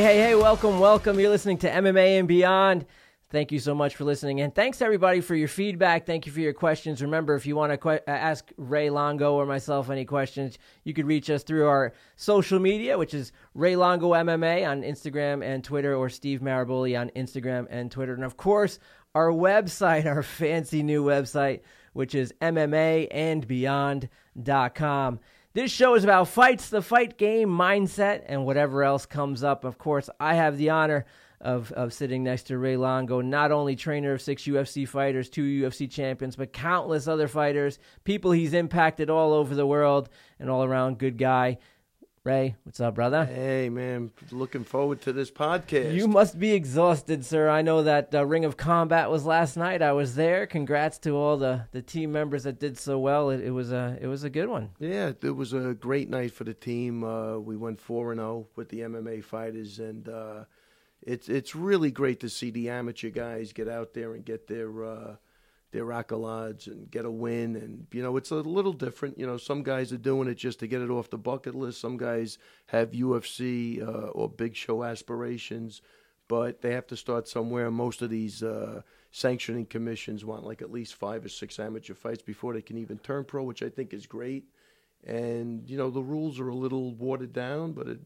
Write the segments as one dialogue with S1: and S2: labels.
S1: Hey, hey, welcome, welcome. You're listening to MMA and Beyond. Thank you so much for listening. And thanks everybody for your feedback. Thank you for your questions. Remember, if you want to que- uh, ask Ray Longo or myself any questions, you could reach us through our social media, which is Ray Longo MMA on Instagram and Twitter, or Steve Maraboli on Instagram and Twitter. And of course, our website, our fancy new website, which is MMAandBeyond.com. This show is about fights, the fight game, mindset, and whatever else comes up. Of course, I have the honor of, of sitting next to Ray Longo, not only trainer of six UFC fighters, two UFC champions, but countless other fighters, people he's impacted all over the world, and all around good guy. Ray, what's up, brother?
S2: Hey, man, looking forward to this podcast.
S1: You must be exhausted, sir. I know that uh, Ring of Combat was last night. I was there. Congrats to all the, the team members that did so well. It, it was a it was a good one.
S2: Yeah, it was a great night for the team. Uh, we went four and zero with the MMA fighters, and uh, it's it's really great to see the amateur guys get out there and get their uh, their accolades and get a win. And you know, it's a little different. You know, some guys are doing it just to get it off the bucket list. Some guys have UFC uh, or big show aspirations, but they have to start somewhere. Most of these uh, sanctioning commissions want like at least five or six amateur fights before they can even turn pro, which I think is great. And you know, the rules are a little watered down, but it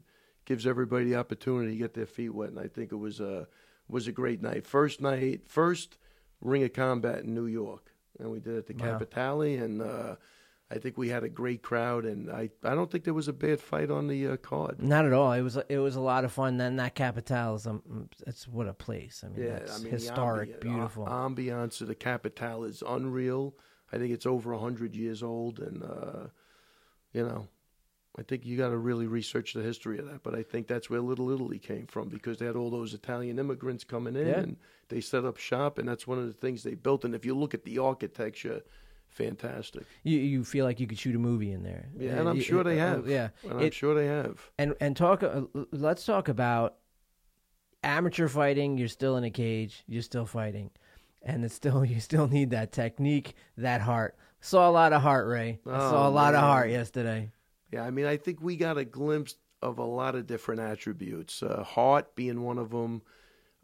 S2: gives everybody the opportunity to get their feet wet. And I think it was a was a great night. First night, first Ring of Combat in New York, and we did it at the
S1: Wow.
S2: Capitale, and uh, I think we had a great crowd, and I I don't think there was a bad fight on the uh, card.
S1: Not at all. It was it was a lot of fun. Then that Capitale is um, it's what a place. I mean,
S2: Yeah,
S1: that's
S2: I mean
S1: historic,
S2: ambi-
S1: beautiful.
S2: uh, ambiance of the Capitale is unreal. I think it's over hundred years old, and uh, you know, I think you got to really research the history of that. But I think that's where Little Italy came from because they had all those Italian immigrants coming in,
S1: Yeah.
S2: and they set up shop, and that's one of the things they built. And if you look at the architecture, fantastic.
S1: you you feel like you could shoot a movie in there.
S2: Yeah, and
S1: Uh,
S2: I'm
S1: y-
S2: sure they
S1: uh,
S2: have.
S1: yeah,
S2: and I'm
S1: It-
S2: sure they have.
S1: and and talk. Uh, let's talk about amateur fighting. You're still in a cage. You're still fighting, and it's still you still need that technique, that heart. Saw a lot of heart, Ray. I saw a
S2: Oh,
S1: lot of heart yesterday.
S2: Yeah, I mean, I think we got a glimpse of a lot of different attributes. Uh, heart being one of them.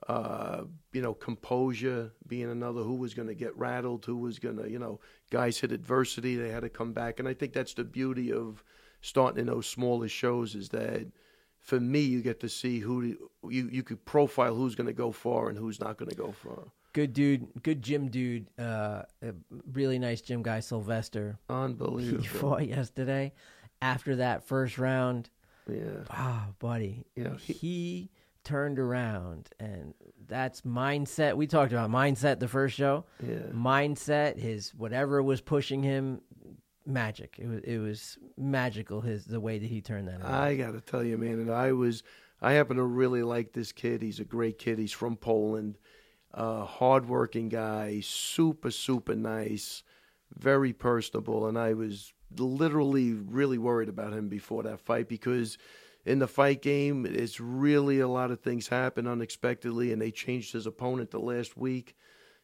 S2: Uh, you know, composure being another. Who was going to get rattled? Who was going to, you know, guys hit adversity. They had to come back, and I think that's the beauty of starting in those smaller shows is that for me, you get to see who you you could profile who's going to go far and who's not going to go far.
S1: Good dude, good gym dude. Uh, really nice gym guy, Sylvester.
S2: Unbelievable.
S1: He fought yesterday. After that first round,
S2: Yeah.
S1: wow, buddy,
S2: Yeah,
S1: he,
S2: he-
S1: turned around, and that's mindset. We talked about mindset the first show.
S2: Yeah.
S1: Mindset, his whatever was pushing him, magic. It was it was magical. His the way that he turned that. around.
S2: I got to tell you, man, and I was, I happen to really like this kid. He's a great kid. He's from Poland, uh, hardworking guy, super, super nice, very personable. And I was literally really worried about him before that fight because in the fight game, it's really a lot of things happen unexpectedly, and they changed his opponent the last week.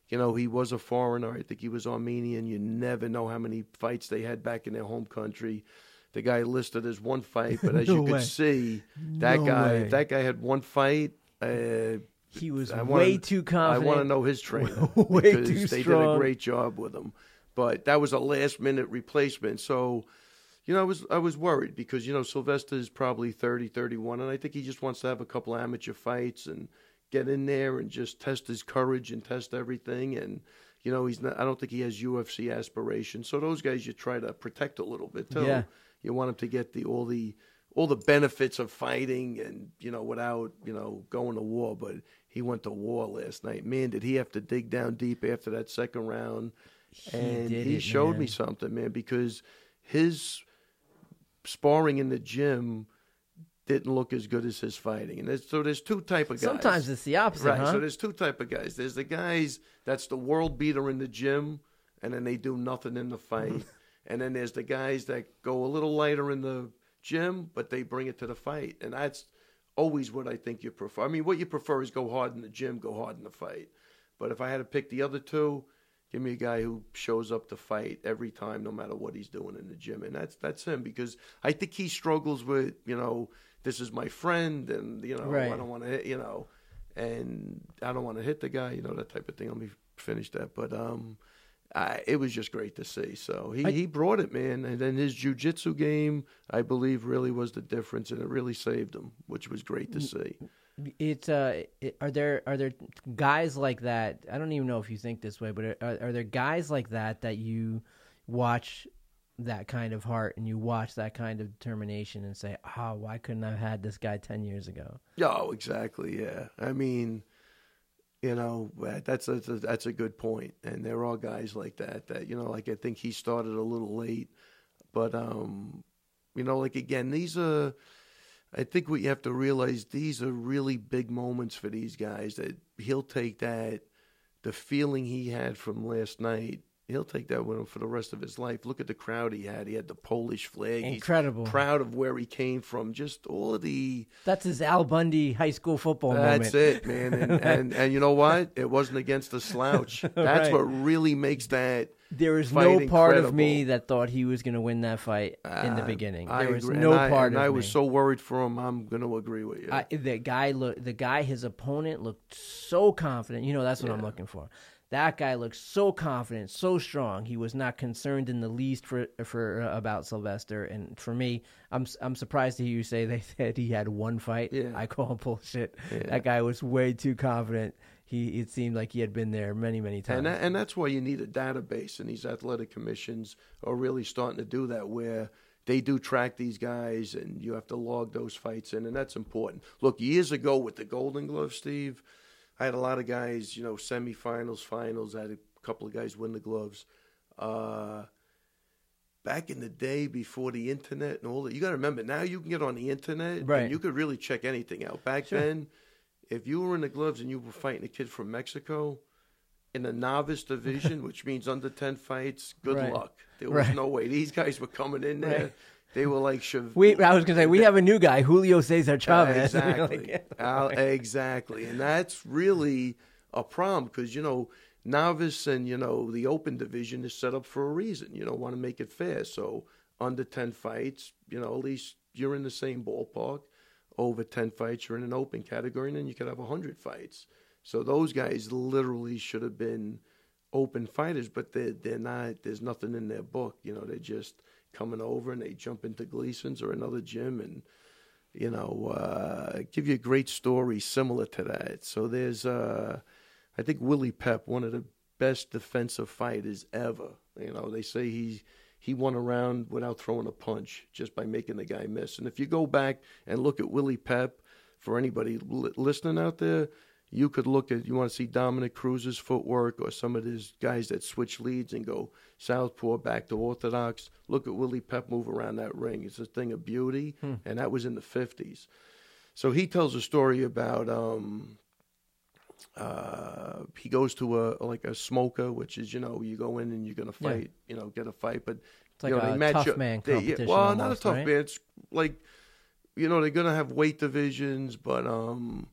S2: You know, he was a foreigner. I think he was Armenian. You never know how many fights they had back in their home country. The guy listed as one fight, but as
S1: No
S2: you
S1: way.
S2: could see, that
S1: No
S2: guy,
S1: way.
S2: that guy had one fight. Uh,
S1: he was
S2: I wanna-
S1: way too confident.
S2: I want to know his trainer
S1: Way
S2: because
S1: too
S2: they did a great job with him. But that was a last minute replacement. So, you know, I was I was worried because you know Sylvester is probably 30, 31, and I think he just wants to have a couple amateur fights and get in there and just test his courage and test everything. And you know, he's not. I don't think he has UFC aspirations. So those guys you try to protect a little bit too.
S1: Yeah.
S2: You want him to get the all the all the benefits of fighting and you know without you know going to war. But he went to war last night. Man, did he have to dig down deep after that second round? And
S1: did
S2: he
S1: it,
S2: showed
S1: man.
S2: me something, man, because his sparring in the gym didn't look as good as his fighting. And there's, so there's two type of guys.
S1: Sometimes it's the opposite,
S2: right.
S1: huh?
S2: So there's two type of guys. There's the guys that's the world beater in the gym, and then they do nothing in the fight. and then there's the guys that go a little lighter in the gym, but they bring it to the fight, and that's always what I think you prefer. I mean, what you prefer is go hard in the gym, go hard in the fight. But if I had to pick the other two, give me a guy who shows up to fight every time, no matter what he's doing in the gym, and that's that's him because I think he struggles with you know this is my friend, and you know,
S1: Right.
S2: I don't want to hit, you know, and I don't want to hit the guy, you know, that type of thing. Let me finish that, but um, I, it was just great to see. So he
S1: I-
S2: he brought it, man, and then his jujitsu game, I believe, really was the difference, and it really saved him, which was great to see.
S1: It's uh, it, are there are there guys like that? I don't even know if you think this way, but are, are there guys like that that you watch that kind of heart and you watch that kind of determination and say, "Oh, why couldn't I have had this guy ten years ago?"
S2: Oh, exactly. Yeah. I mean, you know, that's a, that's a good. And there are guys like that that you know, like I think he started a little late, but um, you know, like again, these are. I think what you have to realize these are really big moments for these guys. That he'll take that, the feeling he had from last night. He'll take that with him for the rest of his life. Look at the crowd he had. He had the Polish flag.
S1: Incredible.
S2: He's proud of where he came from. Just all of the
S1: That's his Al Bundy high school football
S2: that's
S1: moment.
S2: it, man. And, and and you know what? It wasn't against a slouch. That's
S1: Right.
S2: what really makes that.
S1: There was no part of me that thought he was going to win that fight in the beginning.
S2: I
S1: There was
S2: agree.
S1: no
S2: and I,
S1: part
S2: and
S1: of
S2: I
S1: me.
S2: was so worried for him. I'm going to agree with you.
S1: I, the guy look the guy his opponent looked so confident. You know that's what I'm looking for. That guy looked so confident, so strong. He was not concerned in the least for for uh, about Sylvester. And for me, I'm I'm surprised to hear you say they said he had one fight.
S2: Yeah.
S1: I call bullshit.
S2: Yeah.
S1: That guy was way too confident. He it seemed like he had been there many many times.
S2: and that, and that's why you need a database, and these athletic commissions are really starting to do that, where they do track these guys, and you have to log those fights in, and that's important. Look, years ago with the Golden Glove, Steve, I had a lot of guys, you know, semifinals, finals. I had a couple of guys win the gloves. Uh, back in the day, before the internet and all that, you got to remember now you can get on the internet
S1: Right.
S2: and you could really check anything out. Back
S1: Sure.
S2: then, if you were in the gloves and you were fighting a kid from Mexico in the novice division, which means under ten fights, good
S1: Right.
S2: luck. There was
S1: Right.
S2: no way these guys were coming in there.
S1: Right.
S2: They were like Chev-
S1: we I was gonna say we have a new guy, Julio Cesar Chavez.
S2: uh, exactly.
S1: Like,
S2: Al- exactly. And that's really a problem because, you know, novice and, you know, the open division is set up for a reason. You don't want to make it fair. So under 10 fights, you know, at least you're in the same ballpark. Over 10 fights, you're in an open category, and then you could have 100 fights. So those guys literally should have been open fighters, but they're, they're not. There's nothing in their book. You know, they're just coming over and they jump into Gleason's or another gym and you know, uh, give you a great story similar to that. So there's, uh, I think Willie Pep, one of the best defensive fighters ever. You know, they say he he won a round without throwing a punch just by making the guy miss. And if you go back and look at Willie Pep, for anybody listening out there, you could look at you want to see Dominick Cruz's footwork or some of these guys that switch leads and go southpaw back to orthodox. Look at Willie Pep move around that ring; it's a thing of beauty, and that was in the fifties. So he tells a story about um, uh, he goes to a like a smoker, which is you know you go in and you're gonna
S1: Yeah.
S2: fight, you know, get a fight, but
S1: It's like
S2: you know,
S1: a
S2: they match
S1: tough
S2: up-
S1: man
S2: they- yeah,
S1: competition
S2: well, not a tough
S1: right?
S2: man. It's like you know they're gonna have weight divisions, but um,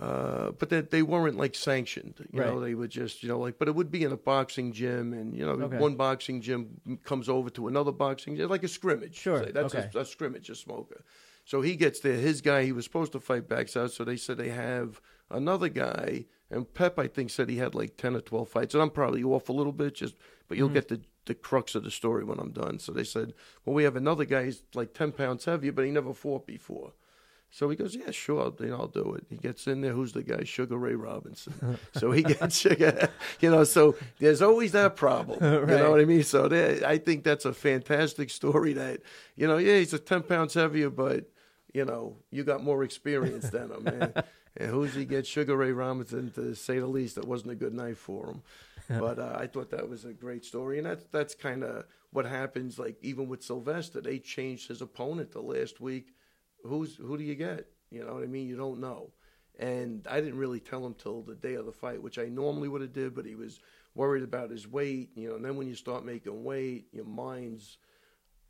S2: uh, but they they weren't like sanctioned. You know,
S1: Right.
S2: they were just you know like, but it would be in a boxing gym, and you know
S1: Okay.
S2: one boxing gym comes over to another boxing gym, like a scrimmage.
S1: Sure,
S2: say. that's
S1: okay.
S2: a, a scrimmage, a smoker. So he gets there. His guy, he was supposed to fight backs out. So they said they have another guy. And Pep, I think, said he had like ten or twelve fights. And I'm probably off a little bit, just but
S1: Mm-hmm.
S2: you'll get the the crux of the story when I'm done. So they said, well, we have another guy. He's like ten pounds heavier, but he never fought before. So he goes, yeah, sure, I'll, you know, I'll do it. He gets in there. Who's the guy? Sugar Ray Robinson. so he gets Sugar. You know, so there's always that problem. You know what I mean? So there, I think that's a fantastic story. That you know, yeah, he's a ten pounds heavier, but you know, you got more experience than him. And, and who's he get? Sugar Ray Robinson, to say the least. That wasn't a good night for him. But uh, I thought that was a great story, and that's that's kind of what happens. Like even with Sylvester, they changed his opponent the last week. Who's who do you get? You know what I mean? You don't know. And I didn't really tell him till the day of the fight, which I normally would have did, but he was worried about his weight. You know, and then when you start making weight, your mind's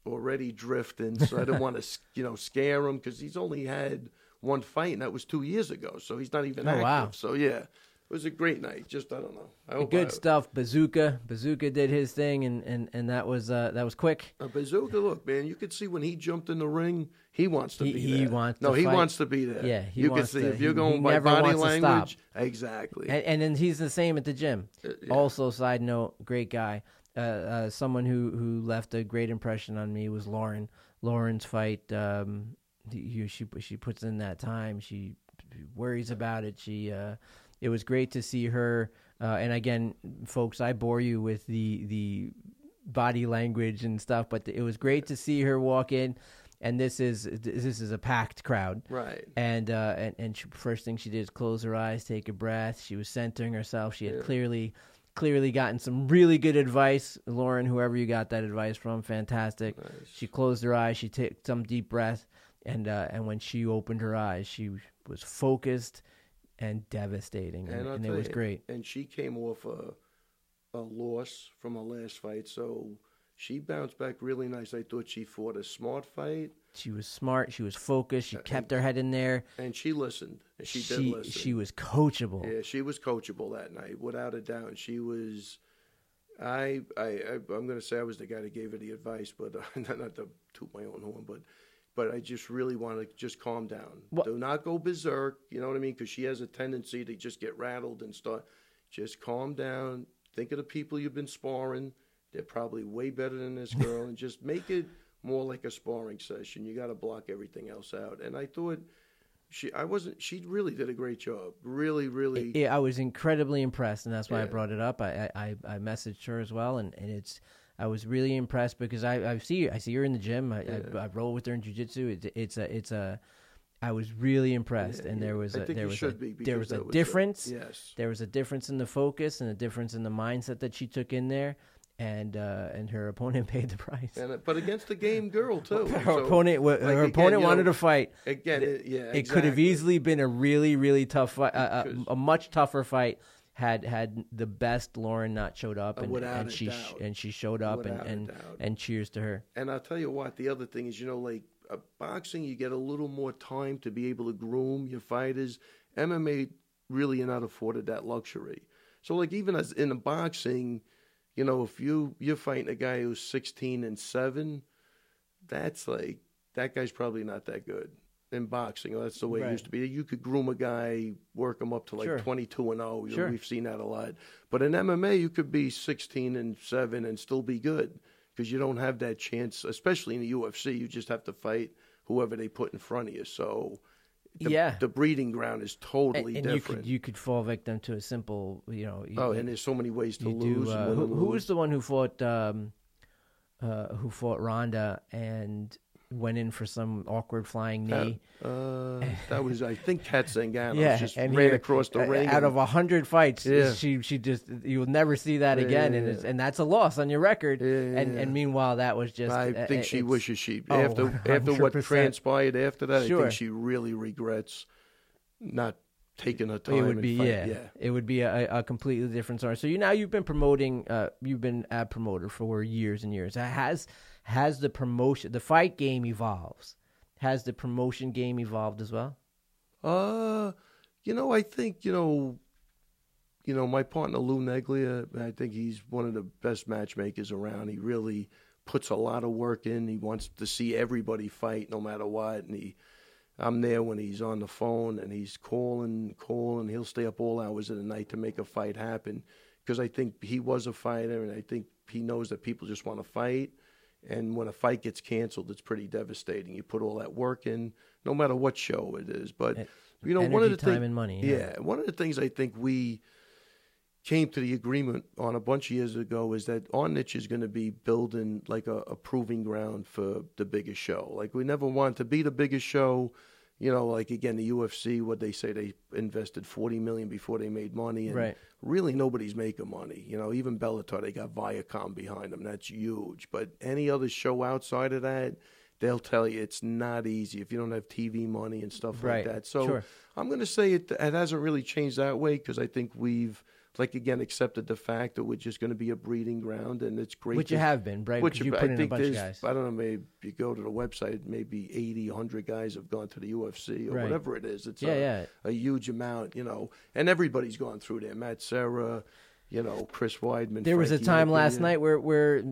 S2: already drifting. So I didn't want to, you know, scare him because he's only had one fight, and that was two years ago. So he's not even
S1: Oh,
S2: active.
S1: wow.
S2: So yeah. it was a great night. Just I don't know. I
S1: Good
S2: I,
S1: stuff. Bazooka, Bazooka did his thing, and and and that was uh, that was quick.
S2: Uh, Bazooka, look, man, you could see when he jumped in the ring, he wants to
S1: He-
S2: be
S1: he
S2: there.
S1: wants
S2: no,
S1: to
S2: he
S1: fight.
S2: wants to be there.
S1: Yeah, he
S2: you can see
S1: to-
S2: if you're going
S1: he
S2: by body language. Exactly.
S1: And, and then he's the same at the gym.
S2: Uh, yeah.
S1: Also, side note, great guy. Uh, uh, someone who who left a great impression on me was Lauren. Lauren's fight. Um, he, she she puts in that time. She worries about it. She. Uh, it was great to see her. Uh, and again, folks, I bore you with the the body language and stuff, but it was great to see her walk in. And this is this is a packed crowd.
S2: right.
S1: And uh, and and she, first thing she did is close her eyes, take a breath. She was centering herself. She had
S2: Yeah.
S1: clearly, clearly gotten some really good advice, Lauren. Whoever you got that advice from, fantastic.
S2: Nice.
S1: She closed her eyes. She took some deep breath, and uh, and when she opened her eyes, she was focused and devastating, and,
S2: And
S1: and it was
S2: you,
S1: great.
S2: and she came off a a loss from her last fight, so she bounced back really nice. I thought she fought a smart fight,
S1: She was smart. She was focused. She kept her head in there.
S2: and she listened. And she, did listen.
S1: she was coachable.
S2: Yeah, she was coachable that night, without a doubt. She was. I I, I I'm going to say I was the guy that gave her the advice, but uh, not, not to toot my own horn, but but I just really want to just calm down.
S1: What-
S2: Do not go berserk. You know what I mean? Because she has a tendency to just get rattled and start. Just calm down. Think of the people you've been sparring. They're probably way better than this girl, and just make it more like a sparring session. You got to block everything else out. And I thought she, I wasn't. She really did a great job. Really, really.
S1: Yeah, I was incredibly impressed, and that's why I brought it up. I, I, I I messaged her as well, and, and it's I was really impressed because I, I see I see her in the gym. I,
S2: Yeah.
S1: I, I roll with her in jujitsu. It's it's a it's a I was really impressed,
S2: Yeah,
S1: and there was a, there was a, there was a
S2: was a-
S1: difference.
S2: Yes.
S1: There was a difference in the focus and a difference in the mindset that she took in there, and uh, and her opponent paid the price.
S2: And, uh, but against the game girl too.
S1: her
S2: So,
S1: opponent
S2: like,
S1: her
S2: again,
S1: opponent
S2: you
S1: wanted
S2: know,
S1: to fight.
S2: again. It, yeah,
S1: It could have easily been a really, really tough fight, a, a, a much tougher fight had had the best Lauren not showed up, and,
S2: without
S1: and
S2: a
S1: she sh-
S2: doubt.
S1: and she showed up, and
S2: Without a
S1: and,
S2: doubt.
S1: and cheers to her.
S2: And I'll tell you what. The other thing is, you know, like uh, boxing, you get a little more time to be able to groom your fighters. MMA really, you're not afforded that luxury. So, like, even as in the boxing, you know, if you you're fighting a guy who's 16 and seven, that's like that guy's probably not that good in boxing. That's the way
S1: Right.
S2: it used to be. You could groom a guy, work him up to like
S1: Sure.
S2: 22 and 0. You know,
S1: Sure.
S2: We've seen that a lot. But in MMA, you could be 16 and seven and still be good because you don't have that chance, especially in the UFC. You just have to fight whoever they put in front of you. So, the,
S1: Yeah.
S2: the breeding ground is totally
S1: and you
S2: different.
S1: could you could fall victim to a simple, you know. You,
S2: oh, and there's so many ways to lose.
S1: do. Uh, who,
S2: and
S1: who was the one who fought um, uh, who fought Ronda and went in for some awkward flying knee?
S2: Uh, that was, I think, Cat Zingano.
S1: yeah,
S2: just
S1: and
S2: ran
S1: here,
S2: across the
S1: uh,
S2: ring.
S1: Out
S2: and-
S1: of a hundred fights,
S2: Yeah.
S1: she she just you'll never see that
S2: Yeah,
S1: again,
S2: yeah,
S1: and it's, and that's a loss on your record. And and meanwhile, that was just.
S2: I
S1: uh,
S2: think she wishes she
S1: Oh,
S2: after after what transpired after that. I
S1: Sure.
S2: think she really regrets not taking a time.
S1: It would be yeah,
S2: yeah.
S1: It would be a, a completely different story. So you now you've been promoting. Uh, you've been a promoter for years and years. Has has the promotion, the fight game evolves? Has the promotion game evolved as well?
S2: Uh, you know, I think you know, you know, my partner Lou Neglia. I think he's one of the best matchmakers around. He really puts a lot of work in. He wants to see everybody fight, no matter what. And he, I'm there when he's on the phone and he's calling, calling. He'll stay up all hours of the night to make a fight happen because I think he was a fighter, and I think he knows that people just want to fight. And when a fight gets canceled, it's pretty devastating. You put all that work in, no matter what show it is. But you know,
S1: Energy,
S2: one of the
S1: time,
S2: things,
S1: and money.
S2: yeah, one of the things I think we came to the agreement on a bunch of years ago is that our niche is going to be building like a, a proving ground for the biggest show. Like we never want to be the biggest show. You know, like again, the UFC, what they say they invested forty million before they made money, and
S1: Right.
S2: really nobody's making money. You know, even Bellator, they got Viacom behind them. That's huge. But any other show outside of that, they'll tell you it's not easy if you don't have TV money and stuff
S1: Right.
S2: like that. So
S1: Sure.
S2: I'm going to say it, it hasn't really changed that way because I think we've like again accepted the fact that we're just going to be a breeding ground, and it's great.
S1: Which you have been, right?
S2: Which
S1: you
S2: I
S1: put in a bunch of guys.
S2: I don't know, maybe you go to the website, maybe 80, 100 guys have gone to the UFC or
S1: Right.
S2: whatever it is. It's
S1: Yeah,
S2: a,
S1: yeah.
S2: a huge amount, you know, and everybody's gone through there. Matt Serra, you know, Chris Weidman.
S1: There was a
S2: Frankie
S1: time last night where where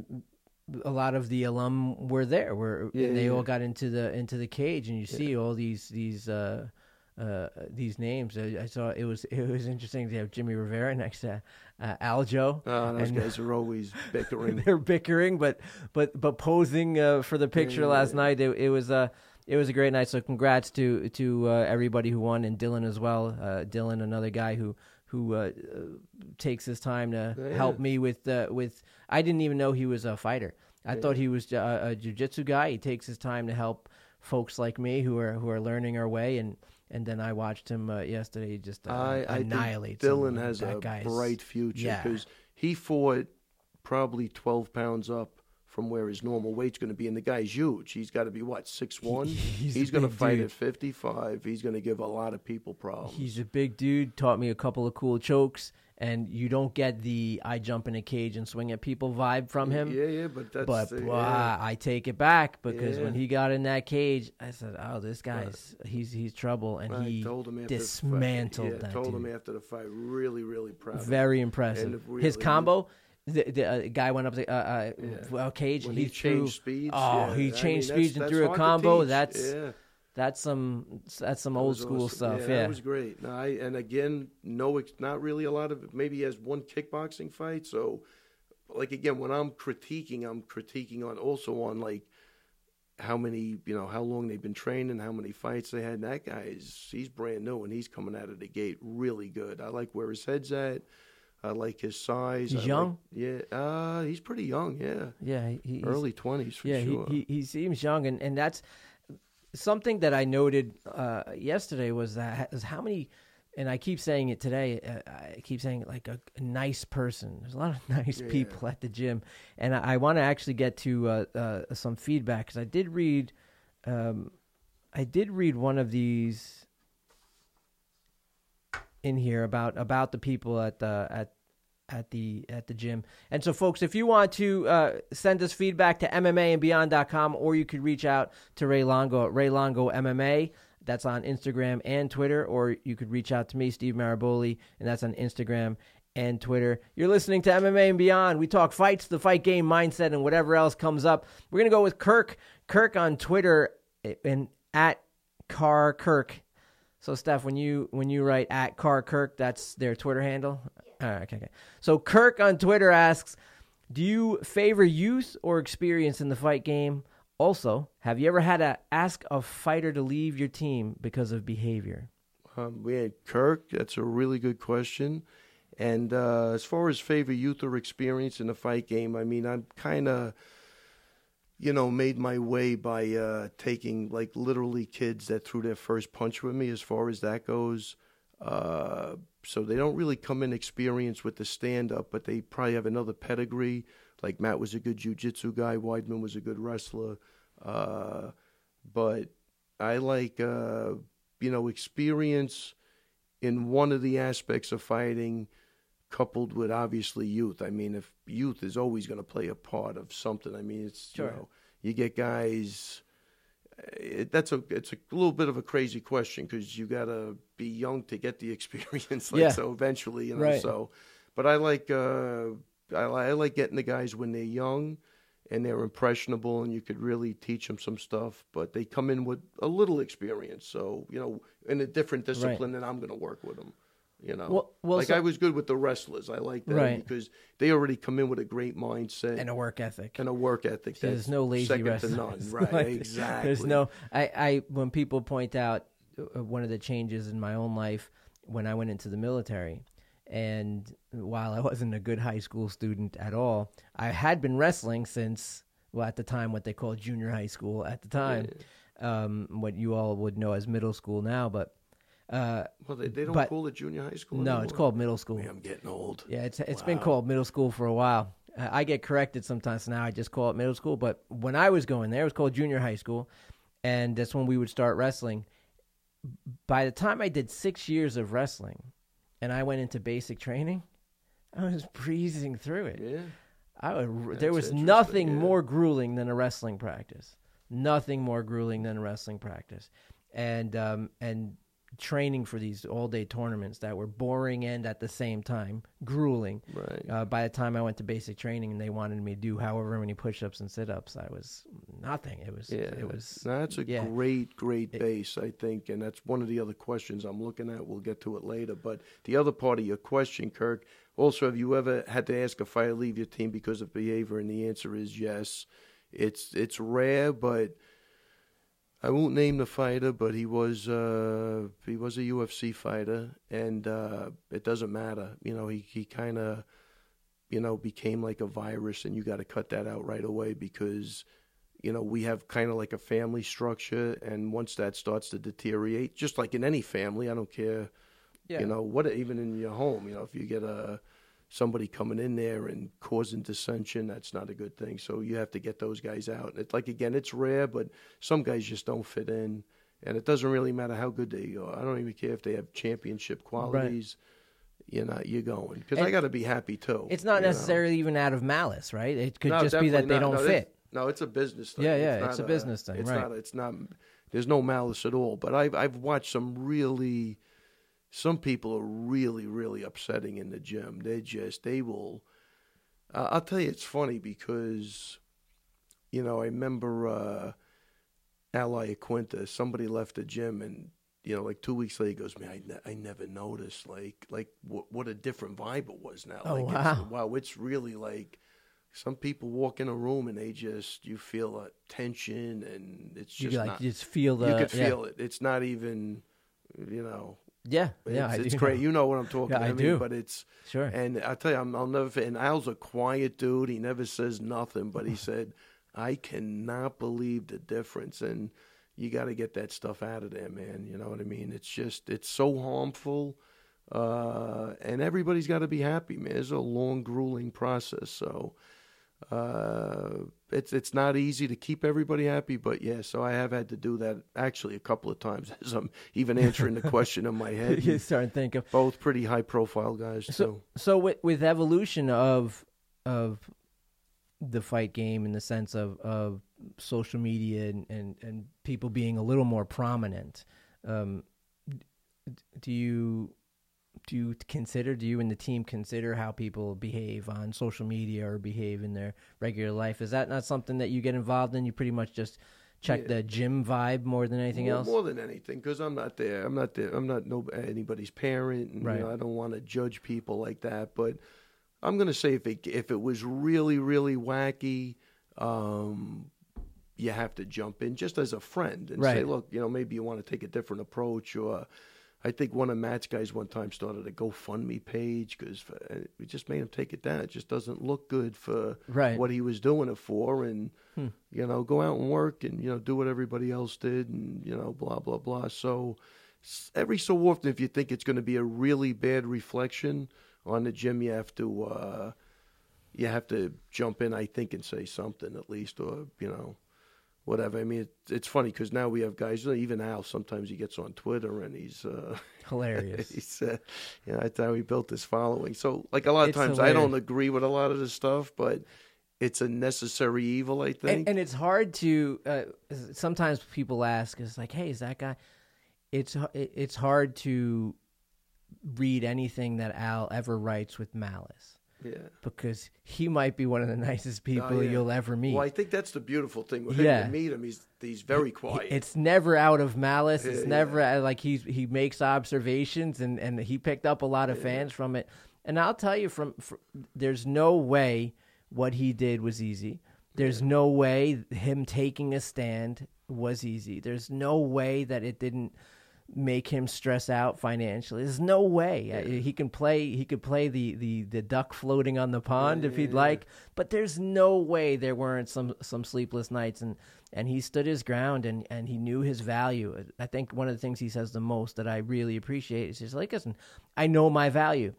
S1: a lot of the alum were there, where
S2: Yeah,
S1: they all got into the into the cage, and you see all these these. Uh, uh, these names, I, I saw it was it was interesting to have Jimmy Rivera next to uh, Aljo.
S2: Oh, those
S1: and-
S2: guys are always bickering.
S1: they're bickering, but but but posing uh, for the picture
S2: Yeah,
S1: last
S2: yeah.
S1: night. It, it was uh, it was a great night. So congrats to to uh, everybody who won and Dylan as well. Uh, Dylan, another guy who who takes his time to
S2: Yeah.
S1: help me with uh, with. I didn't even know he was a fighter. I thought he was a, a jujitsu guy. He takes his time to help folks like me who are who are learning our way and. And then I watched him uh, yesterday just uh,
S2: I, I think
S1: annihilate.
S2: Dylan
S1: someone.
S2: has
S1: that
S2: a bright future
S1: yeah.
S2: because he fought probably 12 pounds up from where his normal weight's going to be. And the guy's huge. He's got to be, what, six one?
S1: he's a
S2: going to fight
S1: dude.
S2: at 55. He's going to give a lot of people problems.
S1: He's a big dude. Taught me a couple of cool chokes, and you don't get the "I jump in a cage and swing at people" vibe from him.
S2: Yeah, yeah, but that's.
S1: but
S2: uh,
S1: blah, I take it back because when he got in that cage, I said, "Oh, this guy's he's he's trouble," and
S2: I
S1: he
S2: told him after the
S1: dismantled
S2: fight, yeah,
S1: that
S2: told
S1: dude.
S2: him after the fight, really, really proud.
S1: Very impressive.
S2: Really-
S1: His combo, the, the uh, guy went up the uh, uh,
S2: Yeah.
S1: uh, cage.
S2: When
S1: he,
S2: he,
S1: threw.
S2: changed speeds.
S1: Oh,
S2: yeah.
S1: he
S2: I
S1: changed
S2: mean,
S1: speeds and threw a combo. That's
S2: yeah.
S1: That's some that's some
S2: That
S1: old school
S2: awesome.
S1: stuff.
S2: Yeah,
S1: Yeah,
S2: that was great. No, I, and again, no, not really a lot of. Maybe he has one kickboxing fight. So, like again, when I'm critiquing, I'm critiquing on also on like how many, you know, how long they've been training, and how many fights they had. And that guy is he's brand new and he's coming out of the gate really good. I like where his head's at. I like his size.
S1: He's
S2: I like-
S1: young?
S2: yeah, uh, he's pretty young. Yeah,
S1: yeah. He, he's-
S2: early twenties for
S1: yeah,
S2: sure.
S1: he, he he seems young, and, and that's something that I noted uh, yesterday was that is how many, and I keep saying it today. Uh, I keep saying it like a, a nice person. There's a lot of nice
S2: Yeah.
S1: people at the gym, and I, I want to actually get to uh, uh, some feedback because I did read, um, I did read one of these in here about about the people at the at at the at the gym. And so folks, if you want to uh, send us feedback to MMAandbeyond.com or you could reach out to Ray Longo at Ray Longo MMA. That's on Instagram and Twitter, or you could reach out to me, Steve Maraboli, and that's on Instagram and Twitter. You're listening to MMA and Beyond. We talk fights, the fight game, mindset, and whatever else comes up. We're gonna go with Kirk. Kirk on Twitter and at Car Kirk. So Steph, when you when you write at Car Kirk, that's their Twitter handle. Okay, okay. So Kirk on Twitter asks, "Do you favor youth or experience in the fight game? Also, have you ever had to ask a fighter to leave your team because of behavior?"
S2: Um, we had Kirk. That's a really good question. And uh, as far as favor youth or experience in the fight game, I mean, I'm kind of, you know, made my way by uh, taking like literally kids that threw their first punch with me. As far as that goes, uh, so they don't really come in experienced with the stand up, but they probably have another pedigree. Like Matt was a good jujitsu guy, Weidman was a good wrestler, uh, but I like uh, you know experience in one of the aspects of fighting coupled with obviously youth. I mean, if youth is always going to play a part of something. I mean, it's
S1: Sure.
S2: you know, you get guys. It, that's a it's a little bit of a crazy question because you got to be young to get the experience. Like
S1: Yeah.
S2: so, eventually, you know.
S1: Right.
S2: So, but I like uh, I, I like getting the guys when they're young and they're impressionable and you could really teach them some stuff. But they come in with a little experience, so you know, in a different discipline, and I'm going to work with them. You know,
S1: Well- well,
S2: like
S1: so-
S2: I was good with the wrestlers. I like them
S1: Right.
S2: because they already come in with a great mindset
S1: And a work ethic.
S2: and a work ethic.
S1: There's no lazy wrestlers.
S2: Right?
S1: Like,
S2: exactly.
S1: There's no. I, I when people point out uh, one of the changes in my own life when I went into the military, and while I wasn't a good high school student at all, I had been wrestling since well at the time what they called junior high school at the time, um, what you all would know as middle school now, but. Uh,
S2: Well, they, they don't
S1: but-
S2: call it junior high school.
S1: no,
S2: anymore?
S1: it's called middle school.
S2: Man, I'm getting old.
S1: Yeah, it's it's been called middle school for a while. Uh, I get corrected sometimes now. I just call it middle school, but when I was going there, it was called junior high school, and that's when we would start wrestling. By the time I did six years of wrestling, and I went into basic training, I was breezing through it.
S2: Yeah.
S1: I would.
S2: That's
S1: there was nothing
S2: yeah.
S1: more grueling than a wrestling practice. Nothing more grueling than a wrestling practice, and um, and training for these all day tournaments that were boring and at the same time grueling.
S2: Right.
S1: Uh, by the time I went to basic training and they wanted me to do however many push ups and sit ups, I was nothing. It was.
S2: Yeah,
S1: It was.
S2: No, that's a
S1: yeah.
S2: great, great base, I think, and that's one of the other questions I'm looking at. We'll get to it later. But the other part of your question, Kirk, also, have you ever had to ask a fighter leave your team because of behavior? And the answer is yes. It's it's rare, but I won't name the fighter, but he was uh, he was a UFC fighter, and uh, it doesn't matter. You know, he he kind of you know became like a virus, and you got to cut that out right away because you know we have kind of like a family structure, and once that starts to deteriorate, just like in any family, I don't care.
S1: Yeah.
S2: You know what? Even in your home, you know, if you get a somebody coming in there and causing dissension, that's not a good thing. So you have to get those guys out. It's like again, it's rare, but some guys just don't fit in, and it doesn't really matter how good they are. I don't even care if they have championship qualities. You're not. You're going because I got to be happy too.
S1: It's not
S2: you know?
S1: necessarily even out of malice, right? It could
S2: No,
S1: just be that they
S2: not.
S1: don't
S2: No,
S1: fit.
S2: No, it's a business thing.
S1: Yeah, yeah,
S2: not
S1: it's a business thing,
S2: It's
S1: right.
S2: not. It's not. There's no malice at all. But I've I've watched some really, some people are really really upsetting in the gym. They just they will. Uh, I'll tell you, it's funny because, you know, I remember uh, Al Iaquinta. Somebody left the gym and. You know, like two weeks later, he goes, "Man, I, ne- I never noticed like like what what a different vibe it was now.
S1: Oh,
S2: like,
S1: wow.
S2: It's, wow, it's really like some people walk in a room and they just you feel a tension and it's
S1: You
S2: just
S1: like
S2: not,
S1: just feel the.
S2: you could
S1: yeah.
S2: feel it. It's not even you know.
S1: Yeah, yeah,
S2: it's,
S1: I
S2: it's great.
S1: know.
S2: You know what I'm talking.
S1: Yeah,
S2: about.
S1: I
S2: mean,
S1: do.
S2: But it's
S1: Sure.
S2: and I tell you, I'm, I'll never. And Al's a quiet dude. He never says nothing. But he said, "I cannot believe the difference." And you got to get that stuff out of there, man. You know what I mean? It's just it's so harmful. Uh, and everybody's got to be happy, man. It's a long, grueling process. So uh, it's it's not easy to keep everybody happy, but yeah. So I have had to do that actually a couple of times as I'm even answering the question in my head.
S1: you start to think of
S2: Both pretty high profile guys
S1: so
S2: too.
S1: so with with evolution of of the fight game in the sense of of social media and and, and people being a little more prominent um do you do you consider do you and the team consider how people behave on social media or behave in their regular life is that not something that you get involved in you pretty much just check
S2: Yeah.
S1: the gym vibe more than anything
S2: more,
S1: else
S2: More than anything, because I'm not there. I'm not there. I'm not no anybody's parent, and
S1: Right.
S2: you know, I don't want to judge people like that. But I'm gonna say if it if it was really really wacky, um, you have to jump in just as a friend and say, look, you know, maybe you want to take a different approach, or I think one of Matt's guys one time started a GoFundMe page because we just made him take it down. It just doesn't look good for
S1: Right.
S2: what he was doing it for, and
S1: Hmm.
S2: you know, go out and work and you know do what everybody else did, and you know, blah blah blah. So every so often, if you think it's going to be a really bad reflection on the gym, you have to uh, you have to jump in, I think, and say something at least, or you know. Whatever. I mean, it, it's funny because now we have guys. Even Al, sometimes he gets on Twitter and he's uh,
S1: hilarious
S2: He's, uh, you know, that's how he built his following. So, like a lot of
S1: It's
S2: times, I don't agree with a lot of this stuff, but it's a necessary evil. I think.
S1: and, and it's hard to uh, sometimes people ask is like hey is that guy it's it's hard to read anything that al ever writes with malice
S2: yeah.
S1: because he might be one of the nicest people
S2: yeah.
S1: you'll ever meet
S2: Well, I think that's the beautiful thing with him.
S1: Yeah.
S2: You meet him, he's he's very quiet.
S1: it's never out of malice it's
S2: Yeah,
S1: never uh like he's he makes observations and and he picked up a lot of fans from it and i'll tell you from, fr there's no way what he did was easy there's no way him taking a stand was easy there's no way that it didn't make him stress out financially. There's no way. Uh, he can play he could play the the the duck floating on the pond if he'd like but there's no way there weren't some some sleepless nights and and he stood his ground and and he knew his value. I think one of the things he says the most that i really appreciate is he's like listen i know my value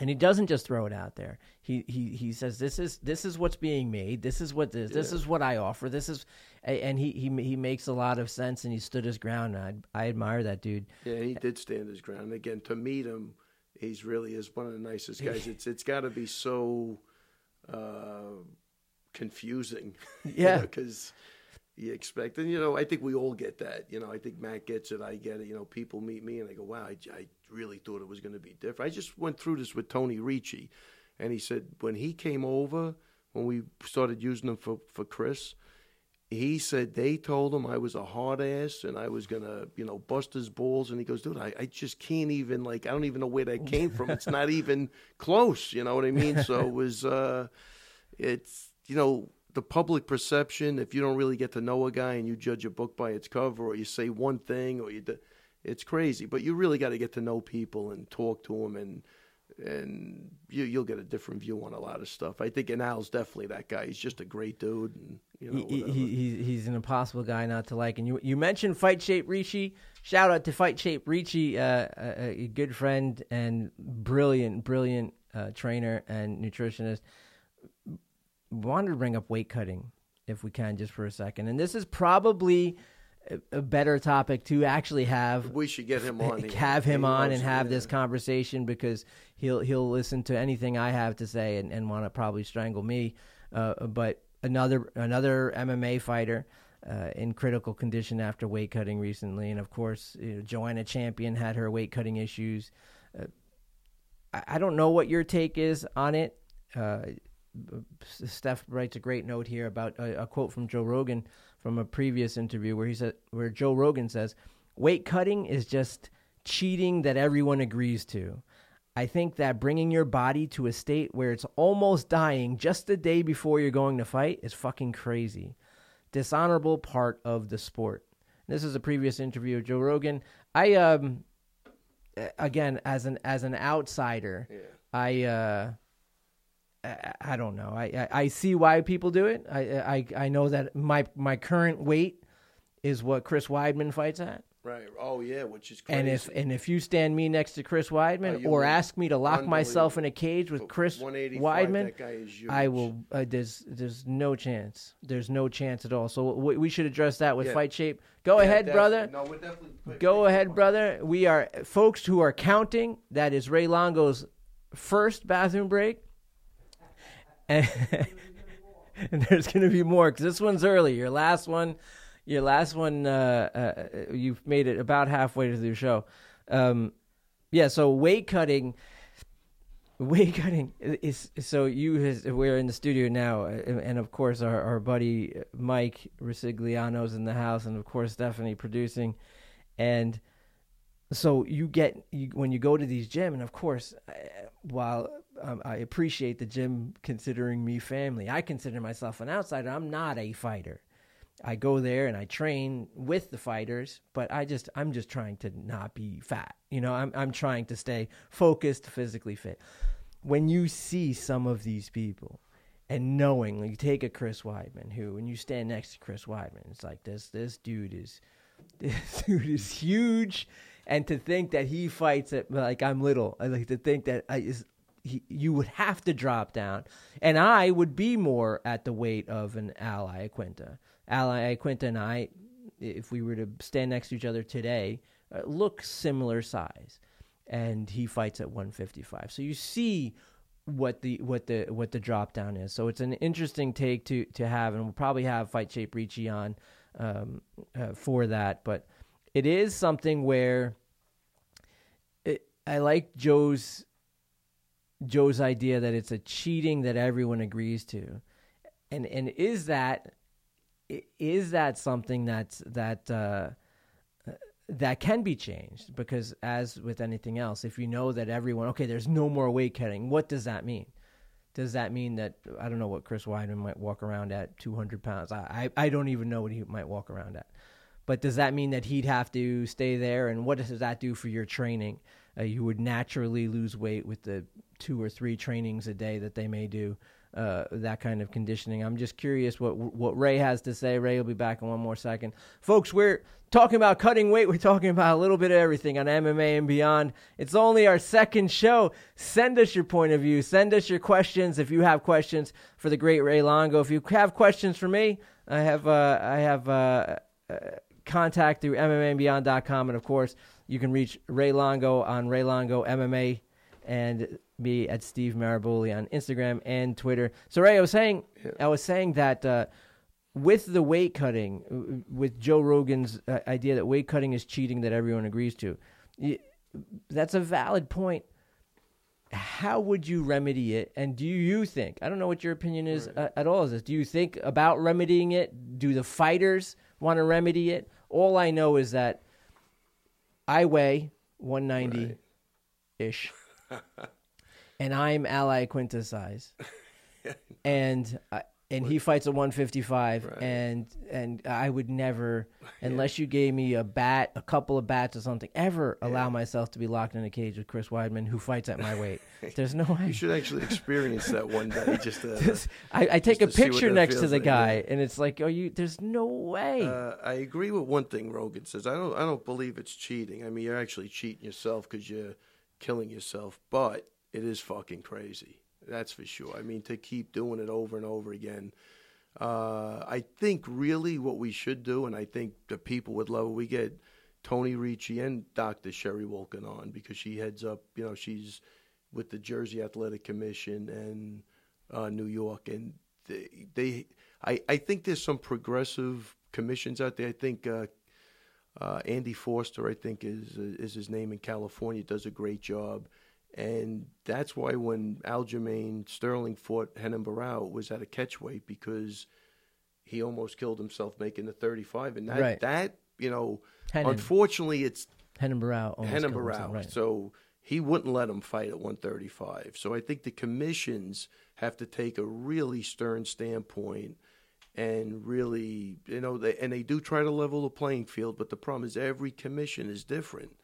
S1: and he doesn't just throw it out there. He he he says this is this is what's being made. This is what this this is what I offer. This is, and he he he makes a lot of sense. And he stood his ground. I I admire that dude.
S2: yeah, he did stand his ground. Again, to meet him, he's really is one of the nicest guys. it's it's got to be so uh, confusing,
S1: Yeah.
S2: because you expect, and you know, I think we all get that. You know, I think Matt gets it. I get it. You know, people meet me and they go, "Wow, I, I really thought it was going to be different." I just went through this with Tony Ricci, and he said when he came over, when we started using him for for Chris. He said they told him I was a hard ass and I was gonna, you know, bust his balls. And he goes, dude, I, I just can't even like I don't even know where that came from. It's not even close. You know what I mean? So it was, uh, it's you know the public perception. If you don't really get to know a guy and you judge a book by its cover, or you say one thing, or you, do, it's crazy. But you really got to get to know people and talk to them, and and you, you'll get a different view on a lot of stuff. I think and Al's definitely that guy. He's just a great dude, and you know,
S1: he, he, he's, he's an impossible guy not to like. And you you mentioned Fight Shape Ricci. Shout out to Fight Shape Ricci, uh, a, a good friend and brilliant, brilliant uh, trainer and nutritionist. Wanted to bring up weight cutting, if we can, just for a second. And this is probably a, better topic to actually have
S2: we should get him on.
S1: have him on and have this conversation because he'll he'll listen to anything I have to say and, and want to probably strangle me. Uh, but another another MMA fighter uh, in critical condition after weight cutting recently, and of course you know, Joanna Champion had her weight cutting issues. Uh, I, I don't know what your take is on it. Uh, Steph writes a great note here about a, a quote from Joe Rogan from a previous interview where he said, where Joe Rogan says, "Weight cutting is just cheating that everyone agrees to." I think that bringing your body to a state where it's almost dying just the day before you're going to fight is fucking crazy. Dishonorable part of the sport. This is a previous interview of Joe Rogan. I um again as an as an outsider,
S2: Yeah.
S1: I uh I, I don't know. I, I I see why people do it. I I I know that my my current weight is what Chris Weidman fights at.
S2: Right. Oh yeah, which is crazy.
S1: And if and if you stand me next to Chris Weidman
S2: Oh,
S1: or ask me to lock myself in a cage with Chris Weidman,
S2: that guy is huge.
S1: I will. Uh, there's there's no chance. There's no chance at all. So we, we should address that with
S2: Yeah.
S1: fight shape. Go
S2: Yeah,
S1: ahead, brother.
S2: No, we're definitely
S1: Go ahead, brother. We are folks who are counting. That is Ray Longo's first bathroom break, and, and there's going to be more because this one's early. Your last one, your last one, uh, uh, you've made it about halfway through the show. Um, yeah. So weight cutting. Weight cutting is so you has, we're in the studio now, uh, and of course our, our buddy Mike Resigliano's in the house, and of course Stephanie producing, and so you get you, when you go to these gym, and of course, uh, while um, I appreciate the gym considering me family, I consider myself an outsider. I'm not a fighter. I go there and I train with the fighters, but I just I'm just trying to not be fat. You know, I'm I'm trying to stay focused, physically fit. When you see some of these people and knowing, like you take a Chris Weidman, who when you stand next to Chris Weidman, it's like this this dude is this dude is huge, and to think that he fights at like I'm little, I like to think that I is he, you would have to drop down, and I would be more at the weight of an Al Iaquinta. Al Iaquinta and I, if we were to stand next to each other today, uh, look similar size, and he fights at 155. So you see what the what the what the drop down is. So it's an interesting take to to have, and we'll probably have Fight Shape Ricci on um, uh, for that. But it is something where I like Joe's Joe's idea that it's a cheating that everyone agrees to, and and is that is that something that's that uh, that can be changed? Because as with anything else, if you know that everyone okay, there's no more weight cutting, what does that mean? Does that mean that I don't know what Chris Weidman might walk around at 200 pounds? I, I I don't even know what he might walk around at. But does that mean that he'd have to stay there? And what does that do for your training? Uh, you would naturally lose weight with the two or three trainings a day that they may do. Uh, that kind of conditioning. I'm just curious what what Ray has to say. Ray will be back in one more second, folks. We're talking about cutting weight. We're talking about a little bit of everything on MMA and beyond. It's only our second show. Send us your point of view. Send us your questions if you have questions for the great Ray Longo. If you have questions for me, I have uh, I have. Uh, uh, contact through MMAandBeyond.com. And of course, you can reach Ray Longo on Ray Longo MMA and me at Steve Maraboli on Instagram and Twitter. So Ray, I was saying. I was saying that uh, with the weight cutting, uh, with Joe Rogan's uh, idea that weight cutting is cheating, that everyone agrees to, that's a valid point. How would you remedy it? And do you think? I don't know what your opinion is uh, at all. Is this? Do you think about remedying it? Do the fighters want to remedy it? All I know is that I weigh 190
S2: Right.
S1: ish, and I'm Al Iaquinta size, and uh, and he fights at 155,
S2: Right.
S1: and and I would never, unless you gave me a bat, a couple of bats or something, ever allow myself to be locked in a cage with Chris Weidman, who fights at my weight. There's no way.
S2: You should actually experience that one day. Just to,
S1: I, I take a
S2: see what
S1: picture next to the
S2: like,
S1: guy,
S2: yeah.
S1: and it's like, oh, you. There's no way.
S2: Uh, I agree with one thing Rogan says. I don't. I don't believe it's cheating. I mean, you're actually cheating yourself because you're killing yourself. But it is fucking crazy. That's for sure. I mean, to keep doing it over and over again. Uh, I think really what we should do, and I think the people would love it. We get Tony Ricci and Dr. Sherry Wilkin on because she heads up. You know, she's with the Jersey Athletic Commission and uh, New York, and they, they I, I think there's some progressive commissions out there. I think uh, uh, Andy Foster, I think is is his name in California, does a great job, and that's why when Aljamain Sterling fought Renan Barão it was at a catchweight because he almost killed himself making the 35, and that
S1: Right.
S2: that you know,
S1: Renan.
S2: unfortunately, it's Renan
S1: Barão.
S2: Renan
S1: Barão. Right.
S2: So he wouldn't let him fight at 135. So I think the commissions have to take a really stern standpoint and really, you know, they, and they do try to level the playing field, but the problem is every commission is different.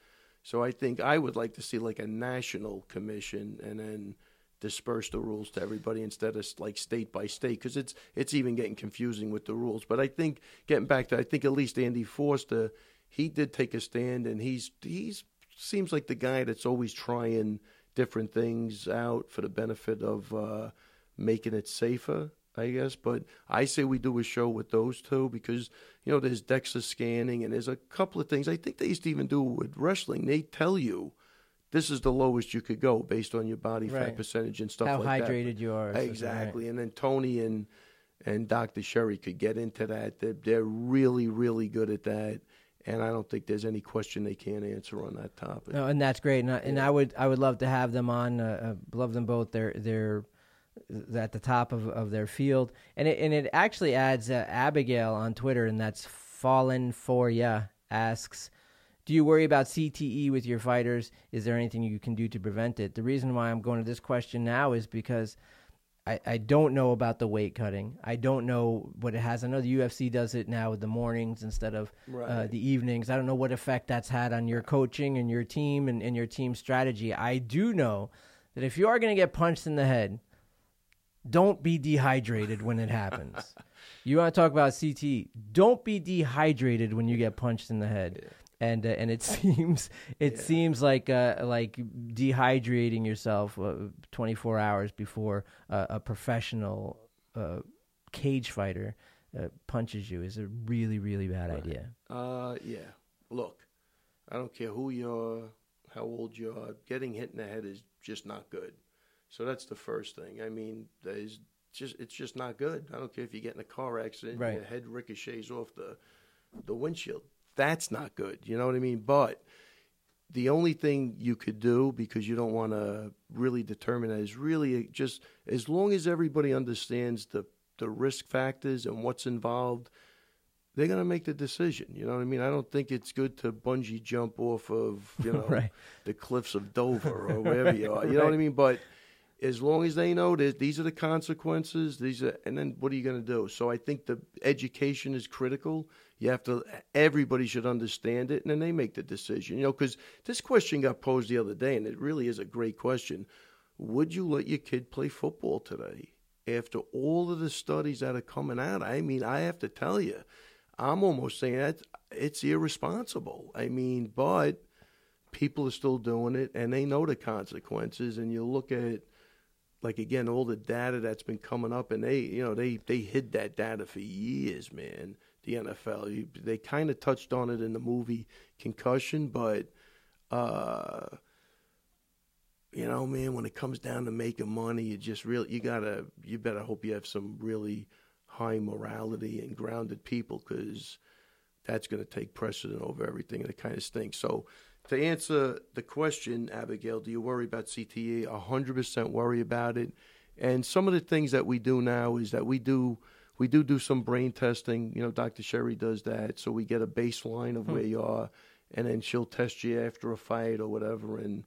S2: So I think I would like to see like a national commission and then disperse the rules to everybody instead of like state by state because it's it's even getting confusing with the rules. But I think getting back to I think at least Andy Foster, he did take a stand and he's he's seems like the guy that's always trying different things out for the benefit of uh, making it safer. I guess, but I say we do a show with those two because you know there's DEXA scanning and there's a couple of things. I think they used to even do it with wrestling. They tell you this is the lowest you could go based on your body fat percentage and stuff
S1: How
S2: like that.
S1: How hydrated you are. something, right.
S2: Exactly, and then Tony and and Dr. Sherry could get into that. They're, they're really, really good at that, and I don't think there's any question they can't answer on that topic.
S1: No, and that's great. And I, and I would I would love to have them on. Uh, uh, love them both. They're they're at the top of, of their field, and it and it actually adds uh, Abigail on Twitter, and that's fallen for ya asks. Do you worry about CTE with your fighters? Is there anything you can do to prevent it? The reason why I'm going to this question now is because I, I don't know about the weight cutting. I don't know what it has. I know the UFC does it now with the mornings instead of uh, the evenings. I don't know what effect that's had on your coaching and your team and, and your team strategy. I do know that if you are going to get punched in the head, don't be dehydrated when it happens. you want to talk about CTE? Don't be dehydrated when you get punched in the head. And uh, and it seems it seems like uh, like dehydrating yourself uh, 24 hours before uh, a professional uh, cage fighter uh, punches you is a really really bad idea.
S2: Uh, yeah. Look, I don't care who you are, how old you are. Getting hit in the head is just not good. So that's the first thing. I mean, there's just it's just not good. I don't care if you get in a car accident,
S1: Right.
S2: your head ricochets off the the windshield. That's not good. You know what I mean? But the only thing you could do because you don't want to really determine that is really just as long as everybody understands the the risk factors and what's involved they're going to make the decision you know what i mean i don't think it's good to bungee jump off of you know
S1: Right.
S2: the cliffs of dover or wherever you are you know what i mean but as long as they know that these are the consequences these are and then what are you going to do? So i think the education is critical. You have to everybody should understand it and then they make the decision you know because this question got posed the other day and it really is a great question. Would you let your kid play football today? After all of the studies that are coming out i mean i have to tell you i'm almost saying that it's irresponsible. I mean but people are still doing it and they know the consequences and you look at like again all the data that's been coming up and they you know they they hid that data for years man the NFL they kind of touched on it in the movie concussion but uh you know, man, when it comes down to making money, you just really you gotta you better hope you have some really high morality and grounded people because that's going to take precedent over everything, and it kind of stinks. So, to answer the question, Abigail, do you worry about CTE? hundred percent worry about it. And some of the things that we do now is that we do we do do some brain testing. You know, Dr. Sherry does that, so we get a baseline of hmm. where you are, and then she'll test you after a fight or whatever, and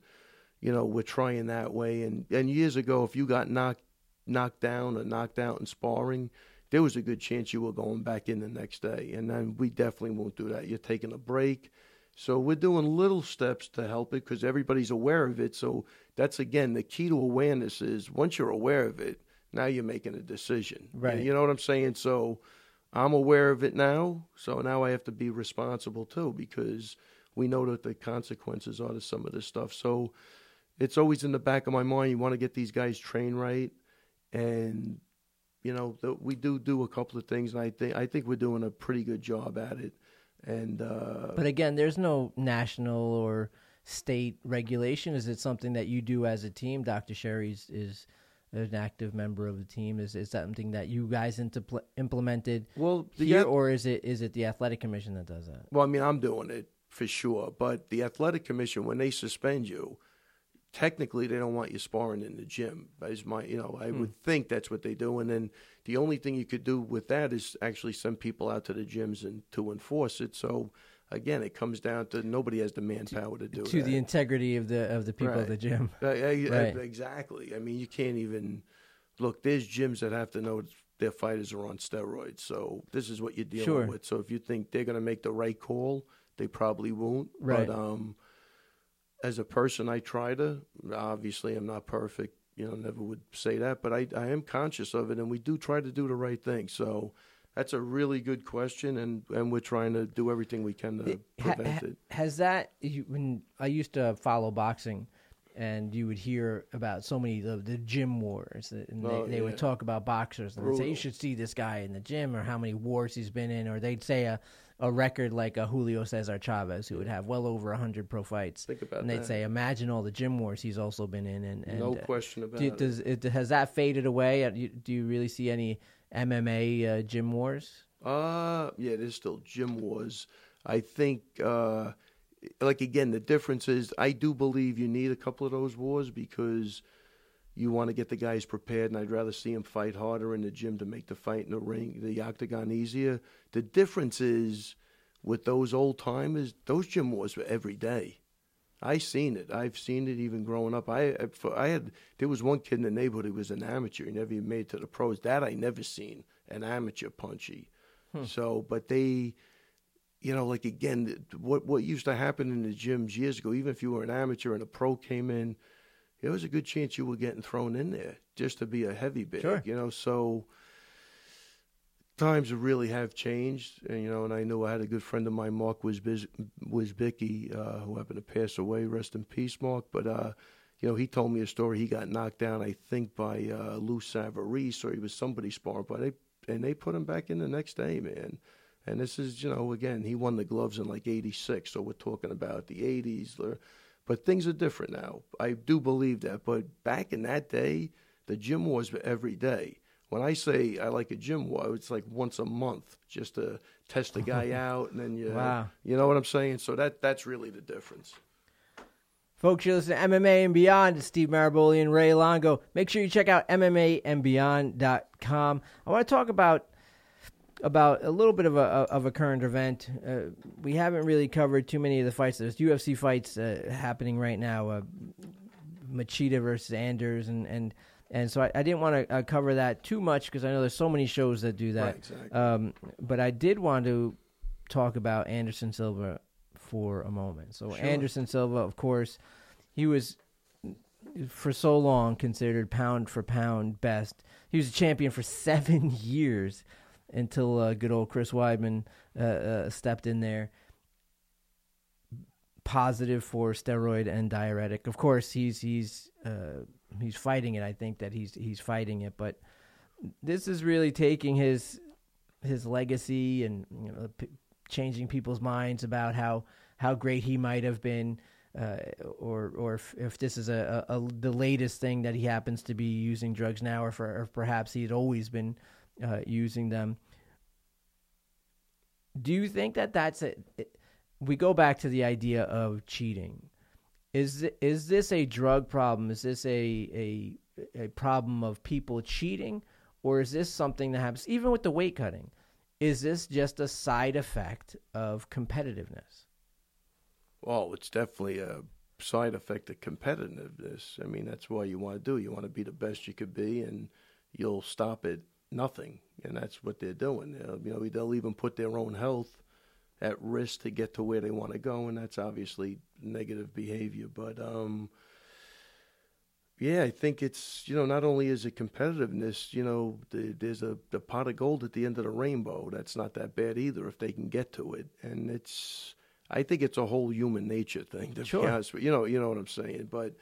S2: you know, we're trying that way. And and years ago, if you got knocked knocked down or knocked out in sparring, there was a good chance you were going back in the next day. And then we definitely won't do that. You're taking a break. So we're doing little steps to help it because everybody's aware of it. So that's again the key to awareness is once you're aware of it, now you're making a decision.
S1: Right.
S2: You know what I'm saying? So I'm aware of it now. So now I have to be responsible too because we know that the consequences are to some of this stuff. So it's always in the back of my mind. You want to get these guys trained right, and you know we do do a couple of things, and I think I think we're doing a pretty good job at it. And uh,
S1: but again, there's no national or state regulation. Is it something that you do as a team? Dr. Sherry's is an active member of the team. Is is something that you guys into, implemented
S2: well
S1: here, or is it is it the athletic commission that does that?
S2: Well, I mean, I'm doing it for sure, but the athletic commission when they suspend you technically they don't want you sparring in the gym. As my, you know, I hmm. would think that's what they do. And then the only thing you could do with that is actually send people out to the gyms and to enforce it. So again, it comes down to nobody has the manpower to do
S1: to
S2: that.
S1: the integrity of the of the people
S2: right.
S1: at the gym.
S2: Uh, right. Exactly. I mean, you can't even look. There's gyms that have to know their fighters are on steroids. So this is what you're dealing
S1: sure.
S2: with. So if you think they're going to make the right call, they probably won't.
S1: Right.
S2: But um, as a person, I try to. Obviously, I'm not perfect. You know, never would say that, but I, I am conscious of it, and we do try to do the right thing. So that's a really good question, and, and we're trying to do everything we can to prevent ha, it.
S1: Has that when I used to follow boxing, and you would hear about so many of the gym wars, and oh, they, they yeah. would talk about boxers and say you should see this guy in the gym or how many wars he's been in, or they'd say a a record like a Julio Cesar Chavez, who would have well over hundred pro fights.
S2: Think about
S1: and they'd
S2: that.
S1: say, imagine all the gym wars he's also been in. And, and
S2: no question about do,
S1: it. Does it. Has that faded away? Uh, do you really see any MMA uh, gym wars?
S2: Uh, yeah, there's still gym wars. I think, uh, like again, the difference is I do believe you need a couple of those wars because you want to get the guys prepared, and I'd rather see them fight harder in the gym to make the fight in the ring, the octagon easier. The difference is with those old timers, those gym wars were every day. I seen it. I've seen it even growing up. I I had there was one kid in the neighborhood who was an amateur. He never even made it to the pros. That I never seen an amateur punchy. Hmm. So, but they, you know, like again, what what used to happen in the gyms years ago, even if you were an amateur and a pro came in, there was a good chance you were getting thrown in there just to be a heavy bag.
S1: Sure.
S2: You know, so times really have changed. And, you know, and I knew I had a good friend of mine, Mark Wizbicky, uh, who happened to pass away. Rest in peace, Mark. But, uh, you know, he told me a story. He got knocked down, I think, by uh, Lou Savarese, or he was somebody sparring, but they and they put him back in the next day, man. And this is, you know, again, he won the gloves in like '86, so we're talking about the '80s. But things are different now. I do believe that. But back in that day, the gym wars were every day. When I say I like a gym war, it's like once a month just to test the guy out, and then you,
S1: wow.
S2: you know what I'm saying. So that that's really the difference.
S1: Folks, you're listening to MMA and Beyond. It's Steve Maraboli and Ray Longo. Make sure you check out MMAandBeyond.com. I want to talk about about a little bit of a of a current event. Uh, we haven't really covered too many of the fights. There's UFC fights uh, happening right now. Uh, Machida versus Anders, and and and so I, I didn't want to uh, cover that too much because I know there's so many shows that do that.
S2: Right, exactly.
S1: um, but I did want to talk about Anderson Silva for a moment. So
S2: sure.
S1: Anderson Silva, of course, he was for so long considered pound for pound best. He was a champion for seven years until uh, good old Chris Weidman uh, uh, stepped in there. Positive for steroid and diuretic. Of course, he's he's uh, he's fighting it. I think that he's he's fighting it, but this is really taking his his legacy and you know p- changing people's minds about how how great he might have been. uh, or or if, if this is a, a, a, the latest thing that he happens to be using drugs now, or, for, or perhaps he had always been uh, using them. Do you think that that's it? We go back to the idea of cheating. Is is this a drug problem? Is this a a a problem of people cheating, or is this something that happens even with the weight cutting? Is this just a side effect of competitiveness?
S2: Well, it's definitely a side effect of competitiveness. I mean, that's what you want to do. You want to be the best you could be, and you'll stop at nothing. And that's what they're doing. You know, they'll even put their own health at risk to get to where they want to go, and that's obviously negative behavior. But um, yeah, I think it's you know not only is it competitiveness, you know, the, there's a the pot of gold at the end of the rainbow. That's not that bad either if they can get to it, and it's I think it's a whole human nature thing. To
S1: sure.
S2: be honest with you, you know, you know what I'm saying. But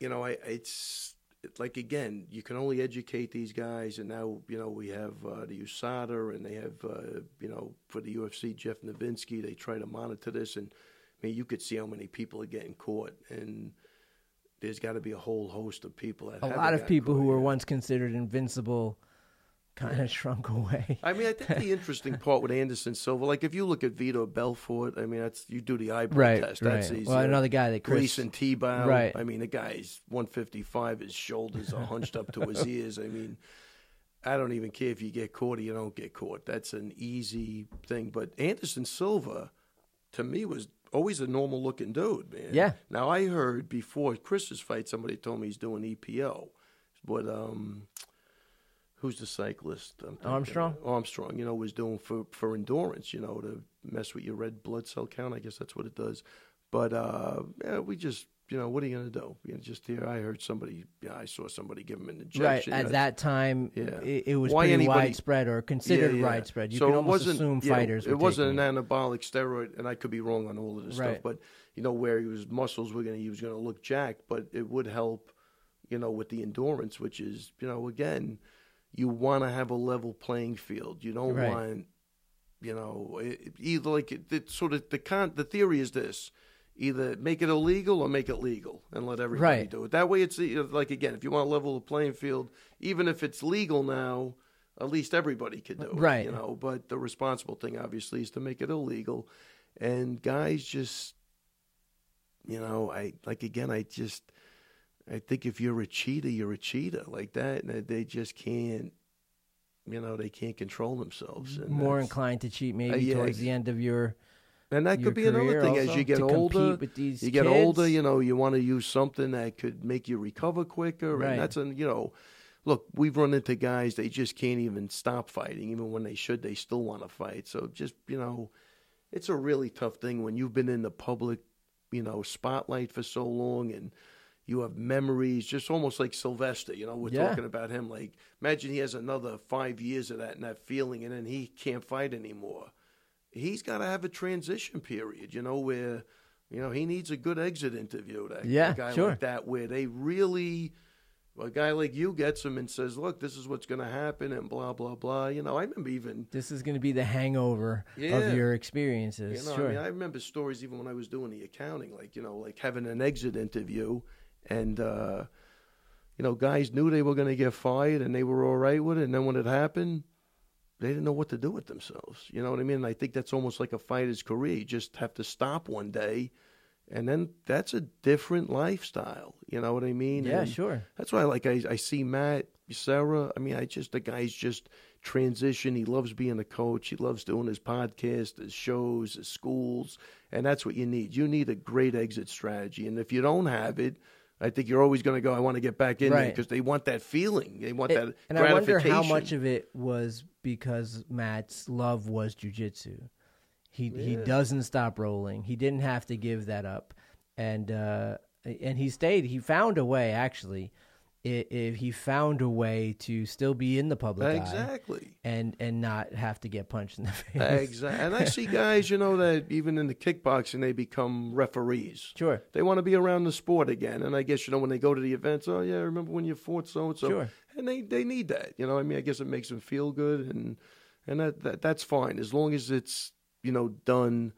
S2: you know, I it's like again, you can only educate these guys, and now you know we have uh, the USADA, and they have uh, you know for the UFC Jeff Novitzky. They try to monitor this, and I mean, you could see how many people are getting caught, and there's got to be a whole host of people that
S1: a lot of people who were once considered invincible kind of shrunk away.
S2: I mean, I think the interesting part with Anderson Silva, like if you look at Vitor Belfort, I mean, that's you do the eyebrow
S1: right,
S2: test.
S1: That's
S2: right. easy.
S1: Well, another guy that Chris
S2: Gleison Tibau.
S1: Right.
S2: I mean, the guy's 155. His shoulders are hunched up to his ears. I mean, I don't even care if you get caught or you don't get caught. That's an easy thing. But Anderson Silva, to me, was always a normal looking dude, man.
S1: Yeah.
S2: Now I heard before Chris's fight, somebody told me he's doing EPO, but um, who's the cyclist?
S1: Armstrong.
S2: Armstrong, you know, was doing for for endurance, you know, to mess with your red blood cell count. I guess that's what it does. But uh, yeah, we just you know, what are you going to do? You know, just here, I heard somebody, yeah, I saw somebody give him an injection.
S1: Right at that time,
S2: yeah.
S1: it, it was Why pretty anybody, widespread or considered
S2: yeah, yeah.
S1: widespread. You
S2: so
S1: can
S2: almost
S1: assume fighters.
S2: Know,
S1: it
S2: wasn't an anabolic steroid, and I could be wrong on all of this
S1: right.
S2: stuff, but you know where his muscles were going to, he was going to look jacked, but it would help, you know, with the endurance, which is, you know, again, you want to have a level playing field. You don't
S1: right.
S2: want, you know, either like it, it sort of the con. The theory is this either make it illegal or make it legal and let everybody
S1: right.
S2: do it. That way, it's like again, if you want to level the playing field, even if it's legal now, at least everybody could do it.
S1: Right.
S2: You know, but the responsible thing, obviously, is to make it illegal. And guys just, you know, I like again, I just, I think if you're a cheater, you're a cheater like that, and they just can't. You know, they can't control themselves. And
S1: More inclined to cheat maybe
S2: uh, yeah,
S1: towards the end of your
S2: and that could be another thing as you get older. you get
S1: kids.
S2: older, you know, you want to use something that could make you recover quicker,
S1: right.
S2: and that's an you know, look, we've run into guys they just can't even stop fighting, even when they should, they still want to fight. So just you know, it's a really tough thing when you've been in the public, you know, spotlight for so long and. You have memories, just almost like Sylvester. You know, we're
S1: yeah.
S2: talking about him. Like, imagine he has another five years of that and that feeling, and then he can't fight anymore he's got to have a transition period, you know, where, you know, he needs a good exit interview. That,
S1: yeah,
S2: a guy
S1: sure.
S2: like that, where they really, a guy like you gets him and says, look, this is what's going to happen and blah, blah, blah. You know, I remember even.
S1: This is going to be the hangover
S2: yeah.
S1: of your experiences.
S2: You know,
S1: sure.
S2: I mean, I remember stories even when I was doing the accounting, like, you know, like having an exit interview and, uh, you know, guys knew they were going to get fired and they were all right with it. And then when it happened, they didn't know what to do with themselves. You know what I mean? And I think that's almost like a fighter's career. You just have to stop one day, and then that's a different lifestyle. You know what I mean?
S1: Yeah,
S2: and
S1: sure.
S2: That's why, like, I, I see Matt, Serra. I mean, I just the guy's just transition. He loves being a coach. He loves doing his podcast, his shows, his schools, and that's what you need. You need a great exit strategy, and if you don't have it I think you're always going to go. I want to get back in
S1: right.
S2: there because they want that feeling. They want
S1: it,
S2: that
S1: and I wonder how much of it was because Matt's love was jujitsu. He yeah. he doesn't stop rolling. He didn't have to give that up, and uh, and he stayed. He found a way actually if he found a way to still be in the public
S2: exactly.
S1: and and not have to get punched in the face.
S2: Exactly and i see guys you know that even in the kickboxing they become referees.
S1: Sure.
S2: They want to be around the sport again and i guess you know when they go to the events oh yeah remember when you fought so and so
S1: sure.
S2: And they they need that you know i mean i guess it makes them feel good and and that, that that's fine as long as it's you know done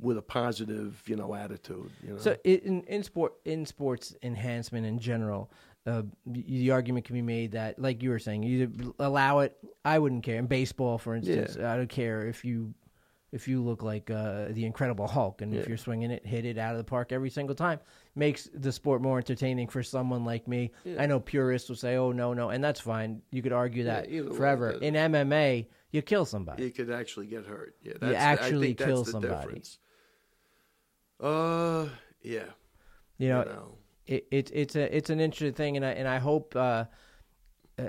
S2: with a positive, you know, attitude. You know?
S1: So in in sport in sports enhancement in general, uh, the argument can be made that, like you were saying, you allow it. I wouldn't care. In baseball, for instance. I don't care if you if you look like uh, the Incredible Hulk, and if you're swinging it, hit it out of the park every single time. Makes the sport more entertaining for someone like me. I know purists will say, "Oh no, no," and that's fine. You could argue that
S2: either way,
S1: forever. In MMA, you kill somebody.
S2: you could actually get hurt. Yeah, that's
S1: actually
S2: I think
S1: kill
S2: that's the
S1: somebody.
S2: difference. Uh, yeah.
S1: you know,
S2: know.
S1: It, it it's a it's an interesting thing, and I and I hope uh, uh,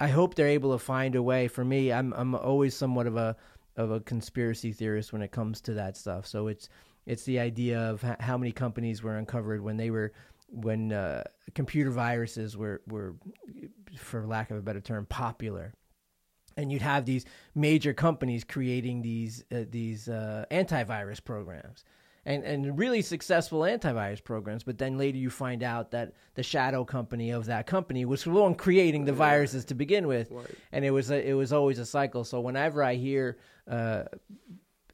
S1: I hope they're able to find a way. For me, I'm I'm always somewhat of a of a conspiracy theorist when it comes to that stuff. So it's it's the idea of how many companies were uncovered when they were when uh, computer viruses were were, for lack of a better term, popular. And you'd have these major companies creating these uh, these uh, antivirus programs, and and really successful antivirus programs. But then later you find out that the shadow company of that company was the one creating the viruses to begin with,
S2: Right.
S1: and it was a, it was always a cycle. So whenever I hear uh,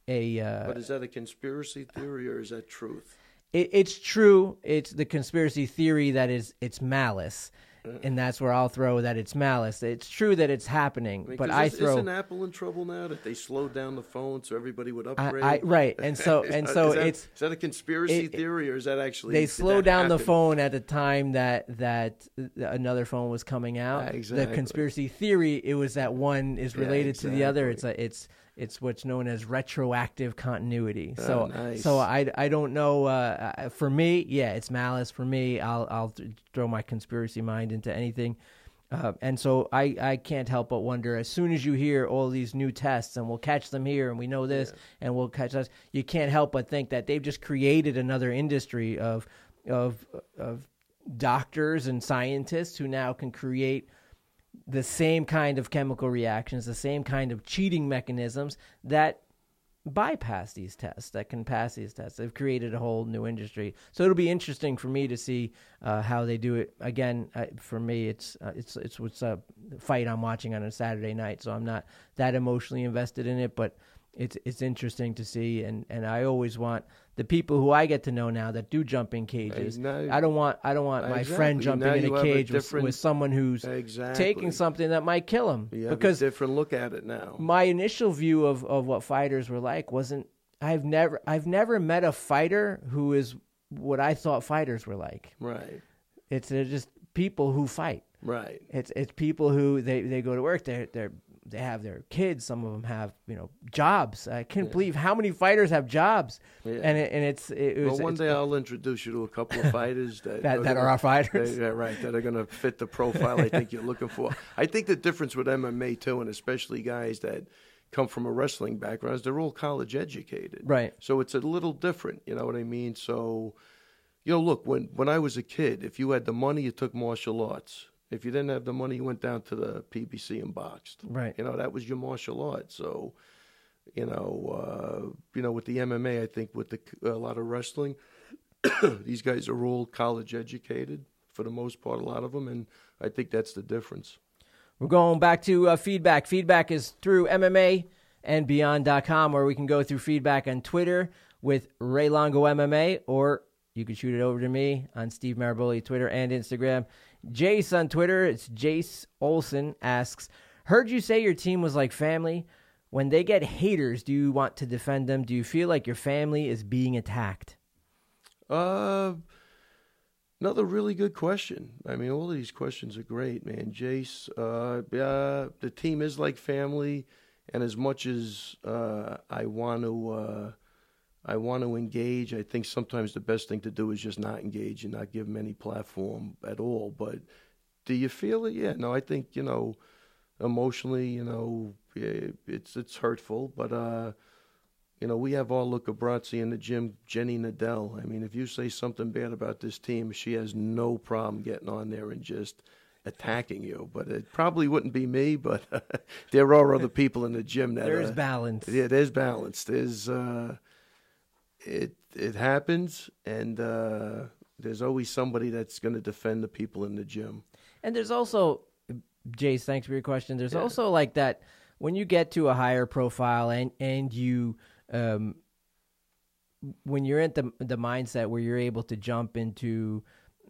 S1: a uh,
S2: But is that a conspiracy theory or is that truth?
S1: it, it's true. It's the conspiracy theory that is it's malice, and that's where I'll throw that it's malice. It's true that it's happening,
S2: I mean,
S1: but I throw.
S2: Isn't Apple in trouble now that they slowed down the phone so everybody would
S1: I,
S2: upgrade?
S1: I right, and so
S2: Is
S1: and so
S2: is that-
S1: it's
S2: is that a conspiracy
S1: it-
S2: theory or is that actually
S1: they slowed down the phone at the time that that another phone was coming out.
S2: Ah,
S1: The conspiracy theory it was that one is
S2: Yeah,
S1: related to the other. It's
S2: exactly.
S1: a it's it's what's known as retroactive continuity. So
S2: Oh, nice.
S1: so I, I don't know. Uh, uh, for me, yeah, it's malice. For me, I'll I'll th- throw my conspiracy mind into anything. Uh, and so I, I can't help but wonder as soon as you hear all these new tests and we'll catch them here and we know this and we'll catch us you can't help but think that they've just created another industry of of of doctors and scientists who now can create the same kind of chemical reactions the same kind of cheating mechanisms that bypass these tests that can pass these tests. They've created a whole new industry. So it'll be interesting for me to see uh, how they do it. Again uh, for me it's uh, it's it's what's a fight i'm watching on a saturday night so i'm not that emotionally invested in it but it's it's interesting to see and and i always want the people who i get to know now that do jump in cages
S2: now-
S1: i don't want i don't want my friend jumping
S2: Now
S1: in a
S2: have a
S1: cage with, with someone who's
S2: Exactly.
S1: taking something that might kill him
S2: You
S1: because
S2: different look at it now.
S1: my initial view of, of what fighters were like wasn't I've never I've never met a fighter who is what I thought fighters were like.
S2: Right.
S1: It's they're just people who fight.
S2: Right.
S1: It's it's people who they, they go to work. They're they they have their kids. Some of them have you know jobs. I can't believe how many fighters have jobs.
S2: Yeah.
S1: And it, and it's it, was
S2: Well, one day I'll introduce you to a couple of fighters that
S1: That-
S2: are
S1: that are our fighters.
S2: that- yeah, right. That are going to fit the profile I think you're looking for. I think the difference with MMA too, and especially guys that come from a wrestling background, is they're all college educated.
S1: Right.
S2: So it's a little different. You know what I mean? So, you know, look when when I was a kid, if you had the money, you took martial arts. If you didn't have the money, you went down to the PBC and boxed.
S1: Right.
S2: You know, that was your martial art. So, you know, uh, you know, with the MMA, I think with the a lot of wrestling, these guys are all college educated for the most part, a lot of them, and I think that's the difference.
S1: We're going back to uh, feedback. Feedback is through MMA and beyond.com, where we can go through feedback on Twitter with Ray Longo MMA, or you can shoot it over to me on Steve Maraboli, Twitter and Instagram. Jace on Twitter, it's Jace Olson asks, Heard you say your team was like family. When they get haters, do you want to defend them? Do you feel like your family is being attacked?
S2: Uh, another really good question. I mean, all of these questions are great, man. Jace, uh, the team is like family, and as much as uh, I want to, uh, I want to engage. I think sometimes the best thing to do is just not engage and not give them any platform at all. But do you feel it? Yeah. No, I think you know, emotionally, you know, it's it's hurtful, but. uh you know, we have our Luca Brasi in the gym, Jenny Nadell. I mean, if you say something bad about this team, she has no problem getting on there and just attacking you. But it probably wouldn't be me, but there are other people in the gym that
S1: There's
S2: uh,
S1: balance.
S2: Yeah, there's balance. There's uh, it it happens, and uh, there's always somebody that's going to defend the people in the gym.
S1: And there's also, Jace, thanks for your question. There's
S2: Yeah.
S1: also like that when you get to a higher profile and and you um, when you're at the the mindset where you're able to jump into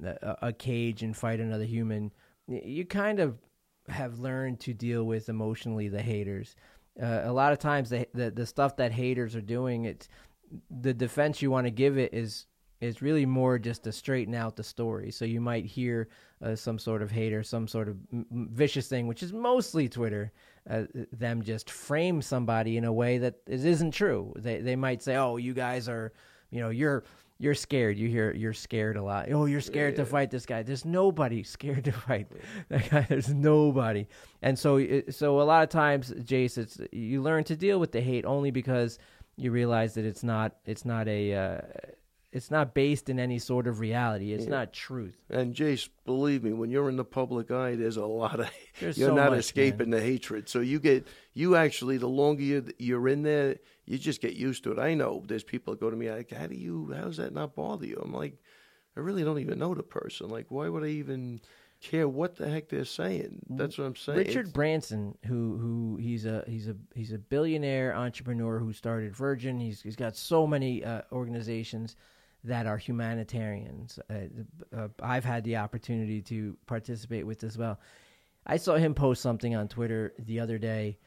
S1: a, a cage and fight another human, you kind of have learned to deal with emotionally the haters. Uh, a lot of times, the, the the stuff that haters are doing, it's the defense you want to give it is is really more just to straighten out the story. So you might hear uh, some sort of hater, some sort of m- vicious thing, which is mostly Twitter, uh, them just frame somebody in a way that is, isn't true. They they might say, "Oh, you guys are, you know, you're." You're scared. You hear you're scared a lot. Oh, you're scared yeah. to fight this guy. There's nobody scared to fight that guy. There's nobody. And so, so a lot of times, Jace, it's you learn to deal with the hate only because you realize that it's not it's not a uh, it's not based in any sort of reality. It's yeah. not truth.
S2: And Jace, believe me, when you're in the public eye, there's a lot of there's you're so not much, escaping man. the hatred. So you get you actually the longer you're, you're in there, you just get used to it. I know there's people that go to me like, "How do you? How does that not bother you?" I'm like, I really don't even know the person. Like, why would I even? Care what the heck they're saying. That's what I'm saying.
S1: Richard it's, Branson, who who he's a he's a he's a billionaire entrepreneur who started Virgin. He's he's got so many uh, organizations that are humanitarians. Uh, uh, I've had the opportunity to participate with as well. I saw him post something on Twitter the other day,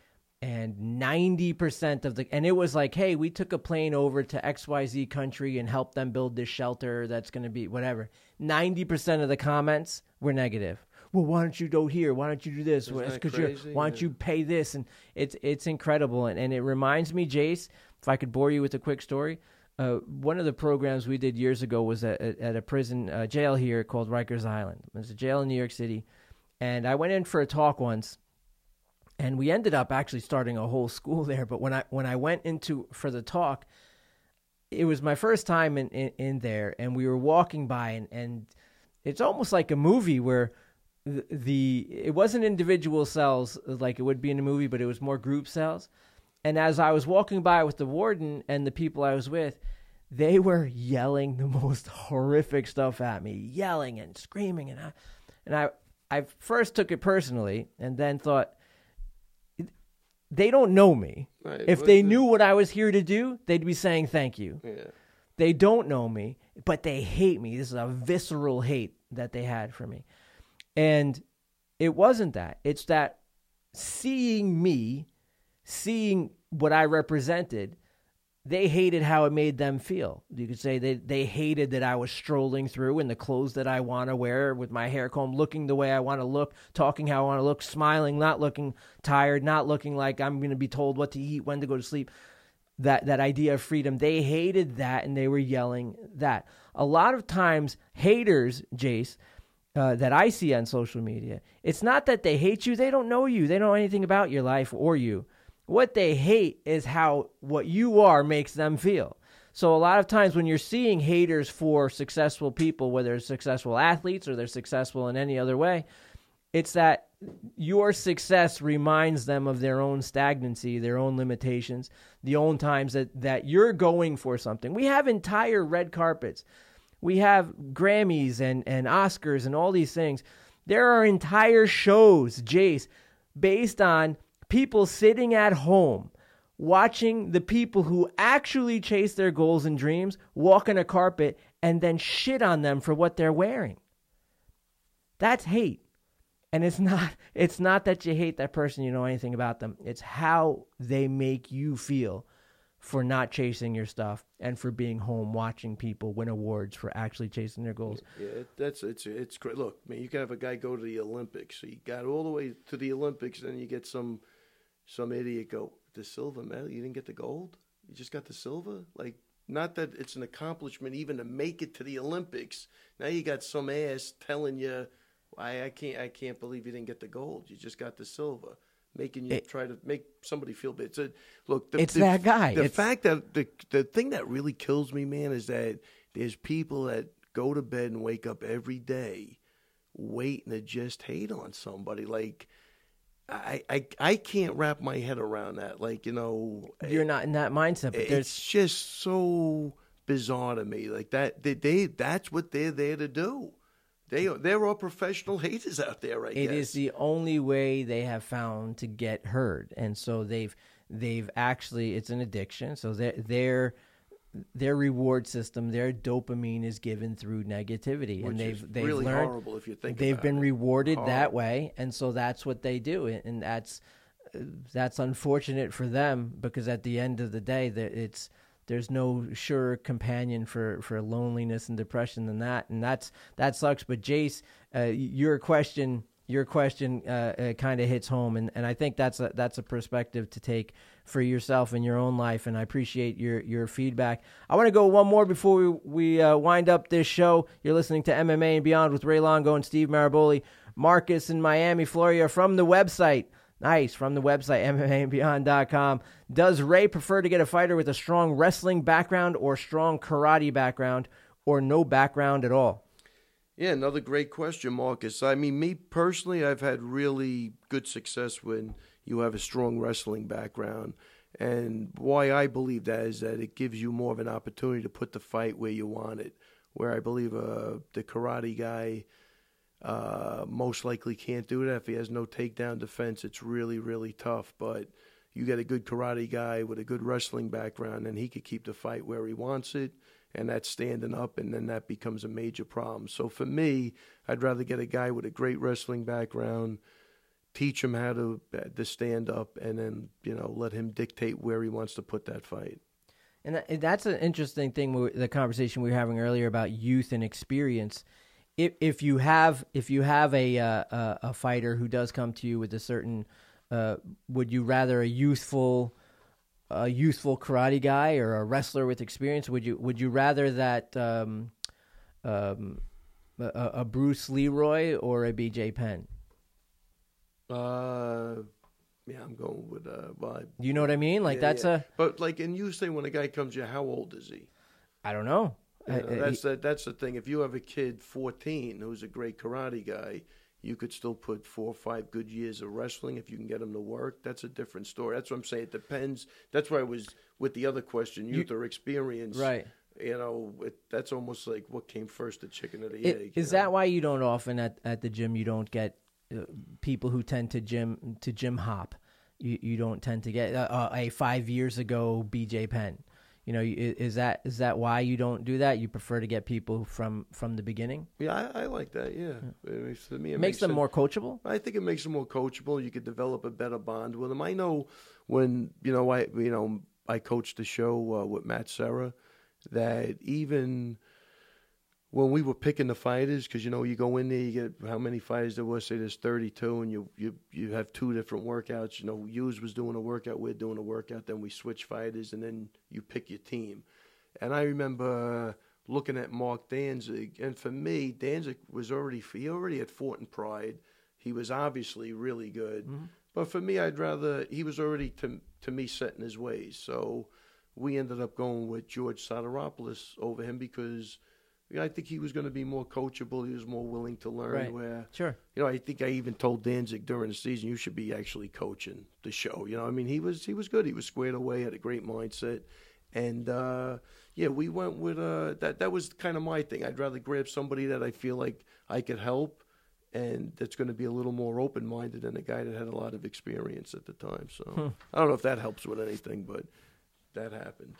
S1: and 90% of the, and it was like, hey, we took a plane over to XYZ country and helped them build this shelter that's going to be whatever. 90% of the comments were negative. Well, why don't you go here? Why don't you do this? Because you why don't you pay this? And it's it's incredible, and, and it reminds me, Jace. If I could bore you with a quick story, uh, one of the programs we did years ago was at, at a prison uh, jail here called Rikers Island. It was a jail in New York City, and I went in for a talk once, and we ended up actually starting a whole school there. But when I when I went into for the talk, it was my first time in, in, in there, and we were walking by, and, and it's almost like a movie where the, the it wasn't individual cells like it would be in a movie, but it was more group cells. And as I was walking by with the warden and the people I was with, they were yelling the most horrific stuff at me, yelling and screaming, and I, and I, I first took it personally, and then thought, they don't know me. Right. If they knew what I was here to do, they'd be saying thank you. Yeah. They don't know me, but they hate me. This is a visceral hate that they had for me. And it wasn't that. It's that seeing me seeing what I represented, they hated how it made them feel. You could say they, they hated that I was strolling through in the clothes that I want to wear with my hair comb, looking the way I want to look, talking how I want to look, smiling, not looking tired, not looking like I'm going to be told what to eat, when to go to sleep. That, that idea of freedom, they hated that and they were yelling that. A lot of times, haters, Jace, uh, that I see on social media, it's not that they hate you, they don't know you, they don't know anything about your life or you what they hate is how what you are makes them feel. So a lot of times when you're seeing haters for successful people, whether it's successful athletes or they're successful in any other way, it's that your success reminds them of their own stagnancy, their own limitations, the own times that, that you're going for something. We have entire red carpets. We have Grammys and, and Oscars and all these things. There are entire shows, Jace, based on people sitting at home watching the people who actually chase their goals and dreams walk on a carpet and then shit on them for what they're wearing. That's hate. And it's not it's not that you hate that person you know anything about them. It's how they make you feel for not chasing your stuff and for being home watching people win awards for actually chasing their goals.
S2: Yeah, that's it's it's great. Look, man, you can have a guy go to the Olympics. He got all the way to the Olympics, then you get some some idiot go, the silver medal, you didn't get the gold? You just got the silver? Like, not that it's an accomplishment even to make it to the Olympics. Now you got some ass telling you, I, I can't, I can't believe you didn't get the gold. You just got the silver, making you it, try to make somebody feel bad. A, look, the,
S1: it's
S2: the,
S1: that guy.
S2: The
S1: it's...
S2: fact that the the thing that really kills me, man, is that there's people that go to bed and wake up every day waiting to just hate on somebody. Like I, I I can't wrap my head around that. Like you know,
S1: you're not in that mindset. But there's
S2: it's just so bizarre to me. Like that, they, they that's what they're there to do. They they're all professional haters out there, right?
S1: It guess. is the only way they have found to get heard, and so they've they've actually it's an addiction. So they're they're their reward system, their dopamine is given through negativity,
S2: Which
S1: and they've they've
S2: really
S1: learned
S2: horrible if you think
S1: they've been
S2: it.
S1: rewarded that way, and so that's what they do, and and that's that's unfortunate for them because at the end of the day, that it's there's no sure companion for for loneliness and depression than that, and that's that sucks. But Jace, uh, your question. Your question uh, uh, kind of hits home, and, and I think that's a that's a perspective to take for yourself in your own life. And I appreciate your your feedback. I want to go one more before we we uh, wind up this show. You're listening to MMA and Beyond with Ray Longo and Steve Maraboli. Marcus in Miami, Florida, from the website. Nice. From the website, MMAandBeyond.com. Does Ray prefer to get a fighter with a strong wrestling background or strong karate background or no background at all?
S2: Yeah, another great question, Marcus. I mean, me personally, I've had really good success when you have a strong wrestling background. And why I believe that is that it gives you more of an opportunity to put the fight where you want it. Where I believe uh, the karate guy uh, most likely can't do that if he has no takedown defense. It's really, really tough. But you get a good karate guy with a good wrestling background, and he could keep the fight where he wants it and that's standing up, and then that becomes a major problem. So for me, I'd rather get a guy with a great wrestling background, teach him how to to stand up, and then you know let him dictate where he wants to put that fight.
S1: And that's an interesting thing. The conversation we were having earlier about youth and experience. If if you have if you have a uh, a, a fighter who does come to you with a certain, uh, would you rather a youthful, a youthful karate guy or a wrestler with experience? Would you would you rather that um, um, a, a Bruce Leroy or a BJ Penn?
S2: Uh, yeah, I'm going with uh, I-
S1: You know what I mean? Like
S2: yeah,
S1: that's
S2: yeah.
S1: a
S2: But like, and you say when a guy comes to you, how old is he?
S1: I don't know.
S2: You know, that's the, that's the thing. If you have a kid 14 who's a great karate guy, you could still put four or five good years of wrestling if you can get him to work. That's a different story. That's what I'm saying. It depends. That's why I was with the other question, youth or experience.
S1: right.
S2: You know, it, that's almost like what came first, the chicken or the egg.
S1: Is
S2: you know?
S1: that why you don't often at, at the gym you don't get people who tend to gym to gym hop? You you don't tend to get uh, uh, a five years ago BJ Penn. You know, is that is that why you don't do that? You prefer to get people from from the beginning.
S2: Yeah, I, I like that. Yeah, I mean, for me, it
S1: It makes them
S2: sense.
S1: more coachable.
S2: I think it makes them more coachable. You could develop a better bond with them. I know when you know I you know I coached the show uh, with Matt Serra that even when we were picking the fighters because you know you go in there you get how many fighters there was say there's 32 and you you you have two different workouts you know Hughes was doing a workout we're doing a workout then we switch fighters and then you pick your team. And I remember uh, looking at Mac Danzig and for me Danzig was already he already had fought in Pride. He was obviously really good. Mm-hmm. But for me I'd rather he was already to to me set in his ways. So we ended up going with George Soteropoulos over him because I think he was going to be more coachable. He was more willing to learn.
S1: Right.
S2: Where
S1: Sure.
S2: you know, I think I even told Danzig during the season, you should be actually coaching the show. You know, I mean, he was he was good. He was squared away, had a great mindset, and uh, yeah, we went with uh, that. That was kind of my thing. I'd rather grab somebody that I feel like I could help, and that's going to be a little more open minded than a guy that had a lot of experience at the time. So I don't know if that helps with anything, but that happened.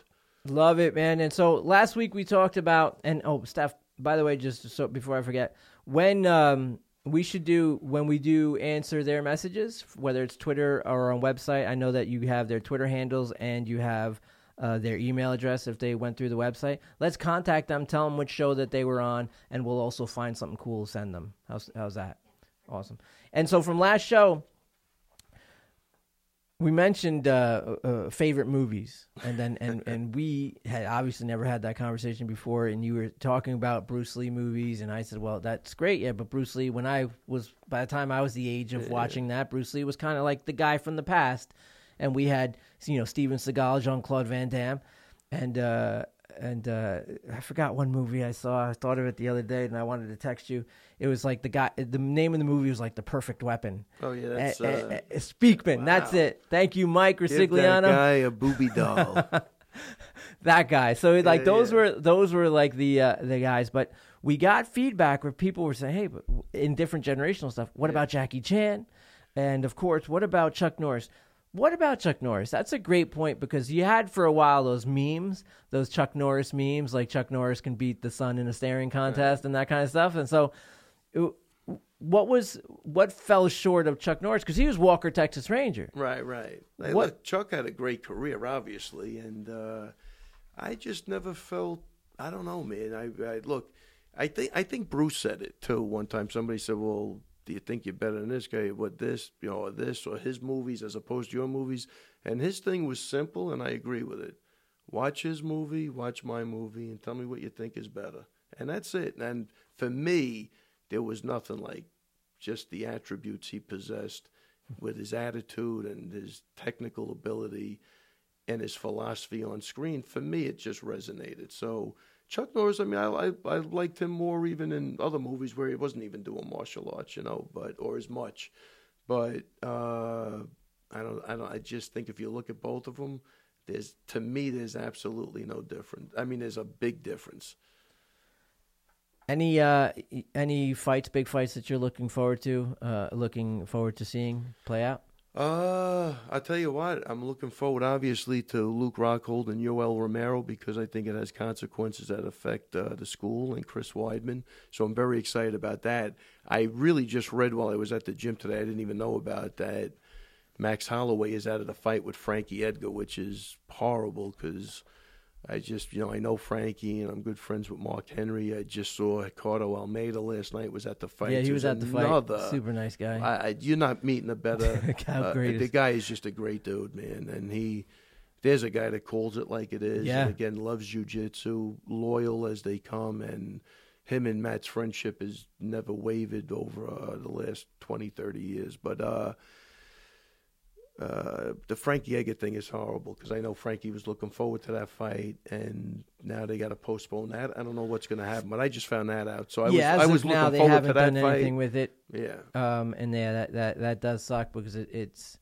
S1: Love it, man. And so last week we talked about, and oh, Steph. By the way, just so before I forget, when um, we should do when we do answer their messages, whether it's Twitter or on website. I know that you have their Twitter handles and you have uh, their email address if they went through the website. Let's contact them, tell them which show that they were on, and we'll also find something cool to send them. How's how's that? Awesome. And so from last show, we mentioned uh, uh, favorite movies, and then and and we had obviously never had that conversation before. And you were talking about Bruce Lee movies, and I said, "Well, that's great, yeah." But Bruce Lee, when I was by the time I was the age of watching that, Bruce Lee was kind of like the guy from the past, and we had you know Steven Seagal, Jean Claude Van Damme, and uh, and uh, I forgot one movie I saw. I thought of it the other day, and I wanted to text you. It was like the guy. The name of the movie was like The Perfect Weapon.
S2: Oh yeah, that's
S1: Eh, eh,
S2: uh,
S1: eh, Speakman. That's it. Thank you, Mike
S2: give that guy a booby doll.
S1: That guy. So like
S2: Yeah,
S1: those
S2: yeah.
S1: were those were like the uh, the guys. But we got feedback where people were saying, "Hey, but in different generational stuff, what about Jackie Chan?" And of course, what about Chuck Norris? What about Chuck Norris? That's a great point because you had for a while those memes, those Chuck Norris memes, like Chuck Norris can beat the sun in a staring contest and that kind of stuff. And so, what was what fell short of Chuck Norris because he was Walker Texas Ranger.
S2: Right, right. Hey, what look, Chuck had a great career, obviously, and uh, I just never felt. I don't know, man. I, I look. I think I think Bruce said it too. One time, somebody said, "Well, do you think you're better than this guy? What this, you know, or this, or his movies as opposed to your movies?" And his thing was simple, and I agree with it. Watch his movie, watch my movie, and tell me what you think is better. And that's it. And for me, there was nothing like just the attributes he possessed with his attitude and his technical ability and his philosophy on screen. For me, it just resonated. So Chuck Norris, I mean, I, I, I liked him more even in other movies where he wasn't even doing martial arts, you know, but or as much. But uh, I don't, I don't. I just think if you look at both of them, there's to me, there's absolutely no difference. I mean, there's a big difference.
S1: Any uh, any fights, big fights that you're looking forward to, uh, looking forward to seeing play out?
S2: Uh, I tell you what, I'm looking forward, obviously, to Luke Rockhold and Yoel Romero because I think it has consequences that affect uh, the school and Chris Weidman. So I'm very excited about that. I really just read while I was at the gym today. I didn't even know about that. Max Holloway is out of the fight with Frankie Edgar, which is horrible because I just, you know, I know Frankie and I'm good friends with Mark Henry. I just saw Ricardo Almeida last night. Was at the fight.
S1: Yeah, he was at the fight. Super nice guy.
S2: I, I, you're not meeting a better. uh, the guy is just a great dude, man. And he, there's a guy that calls it like it is.
S1: Yeah.
S2: And again, loves jujitsu, loyal as they come, and him and Matt's friendship has never wavered over uh, the last 20, 30 years. But uh, uh, the Frankie Edgar thing is horrible because I know Frankie was looking forward to that fight, and now they got to postpone that. I don't know what's going to happen, but I just found that out. So I
S1: yeah,
S2: was, I was
S1: now,
S2: looking forward
S1: to
S2: that
S1: done
S2: fight.
S1: Anything with it?
S2: Yeah.
S1: Um, and yeah, that that that does suck because it, it's.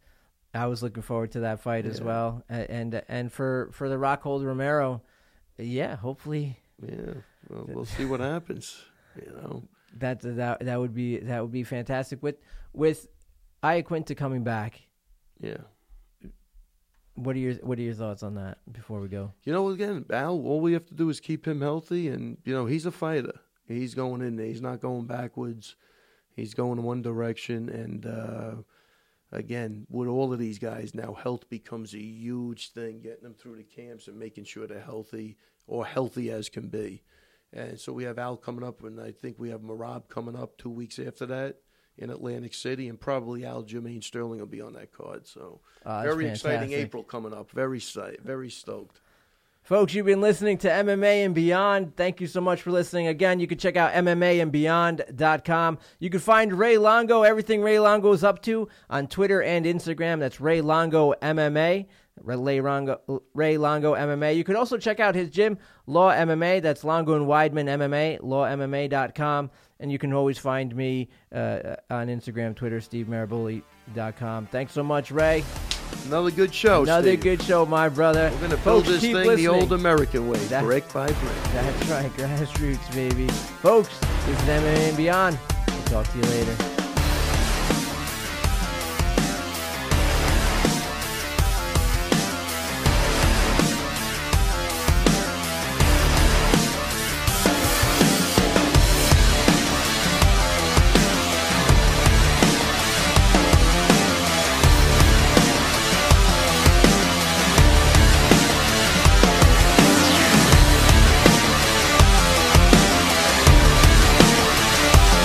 S1: I was looking forward to that fight yeah. as well, and and for for the Rockhold Romero, yeah, hopefully.
S2: Yeah, well, we'll see what happens. You know,
S1: that that that would be that would be fantastic with with Iaquinta coming back
S2: yeah.
S1: What are your What are your thoughts on that before we go?
S2: You know, again, Al, all we have to do is keep him healthy, and you know, he's a fighter. He's going in there. He's not going backwards. He's going in one direction, and uh, again, with all of these guys now, health becomes a huge thing. Getting them through the camps and making sure they're healthy or healthy as can be. And so we have Al coming up, and I think we have Merab coming up two weeks after that in Atlantic City, and probably Aljamain Sterling will be on that card. So
S1: oh,
S2: very
S1: fantastic.
S2: exciting April coming up. Very very stoked.
S1: Folks, you've been listening to MMA and Beyond. Thank you so much for listening. Again, you can check out MMAandBeyond.com. You can find Ray Longo, everything Ray Longo is up to on Twitter and Instagram. That's Ray Longo MMA. Ray Longo, Ray Longo MMA. You can also check out his gym, Law MMA. That's Longo and Weidman MMA, lawmma.com. And you can always find me uh, on Instagram, Twitter, SteveMaraboli.com. Thanks so much, Ray.
S2: Another good show.
S1: Another
S2: Steve.
S1: good show, my brother.
S2: We're going to build this thing
S1: listening.
S2: the old American way,
S1: that,
S2: brick by brick.
S1: That's right, grassroots, baby. Folks, this is MMA and Beyond. We'll talk to you later.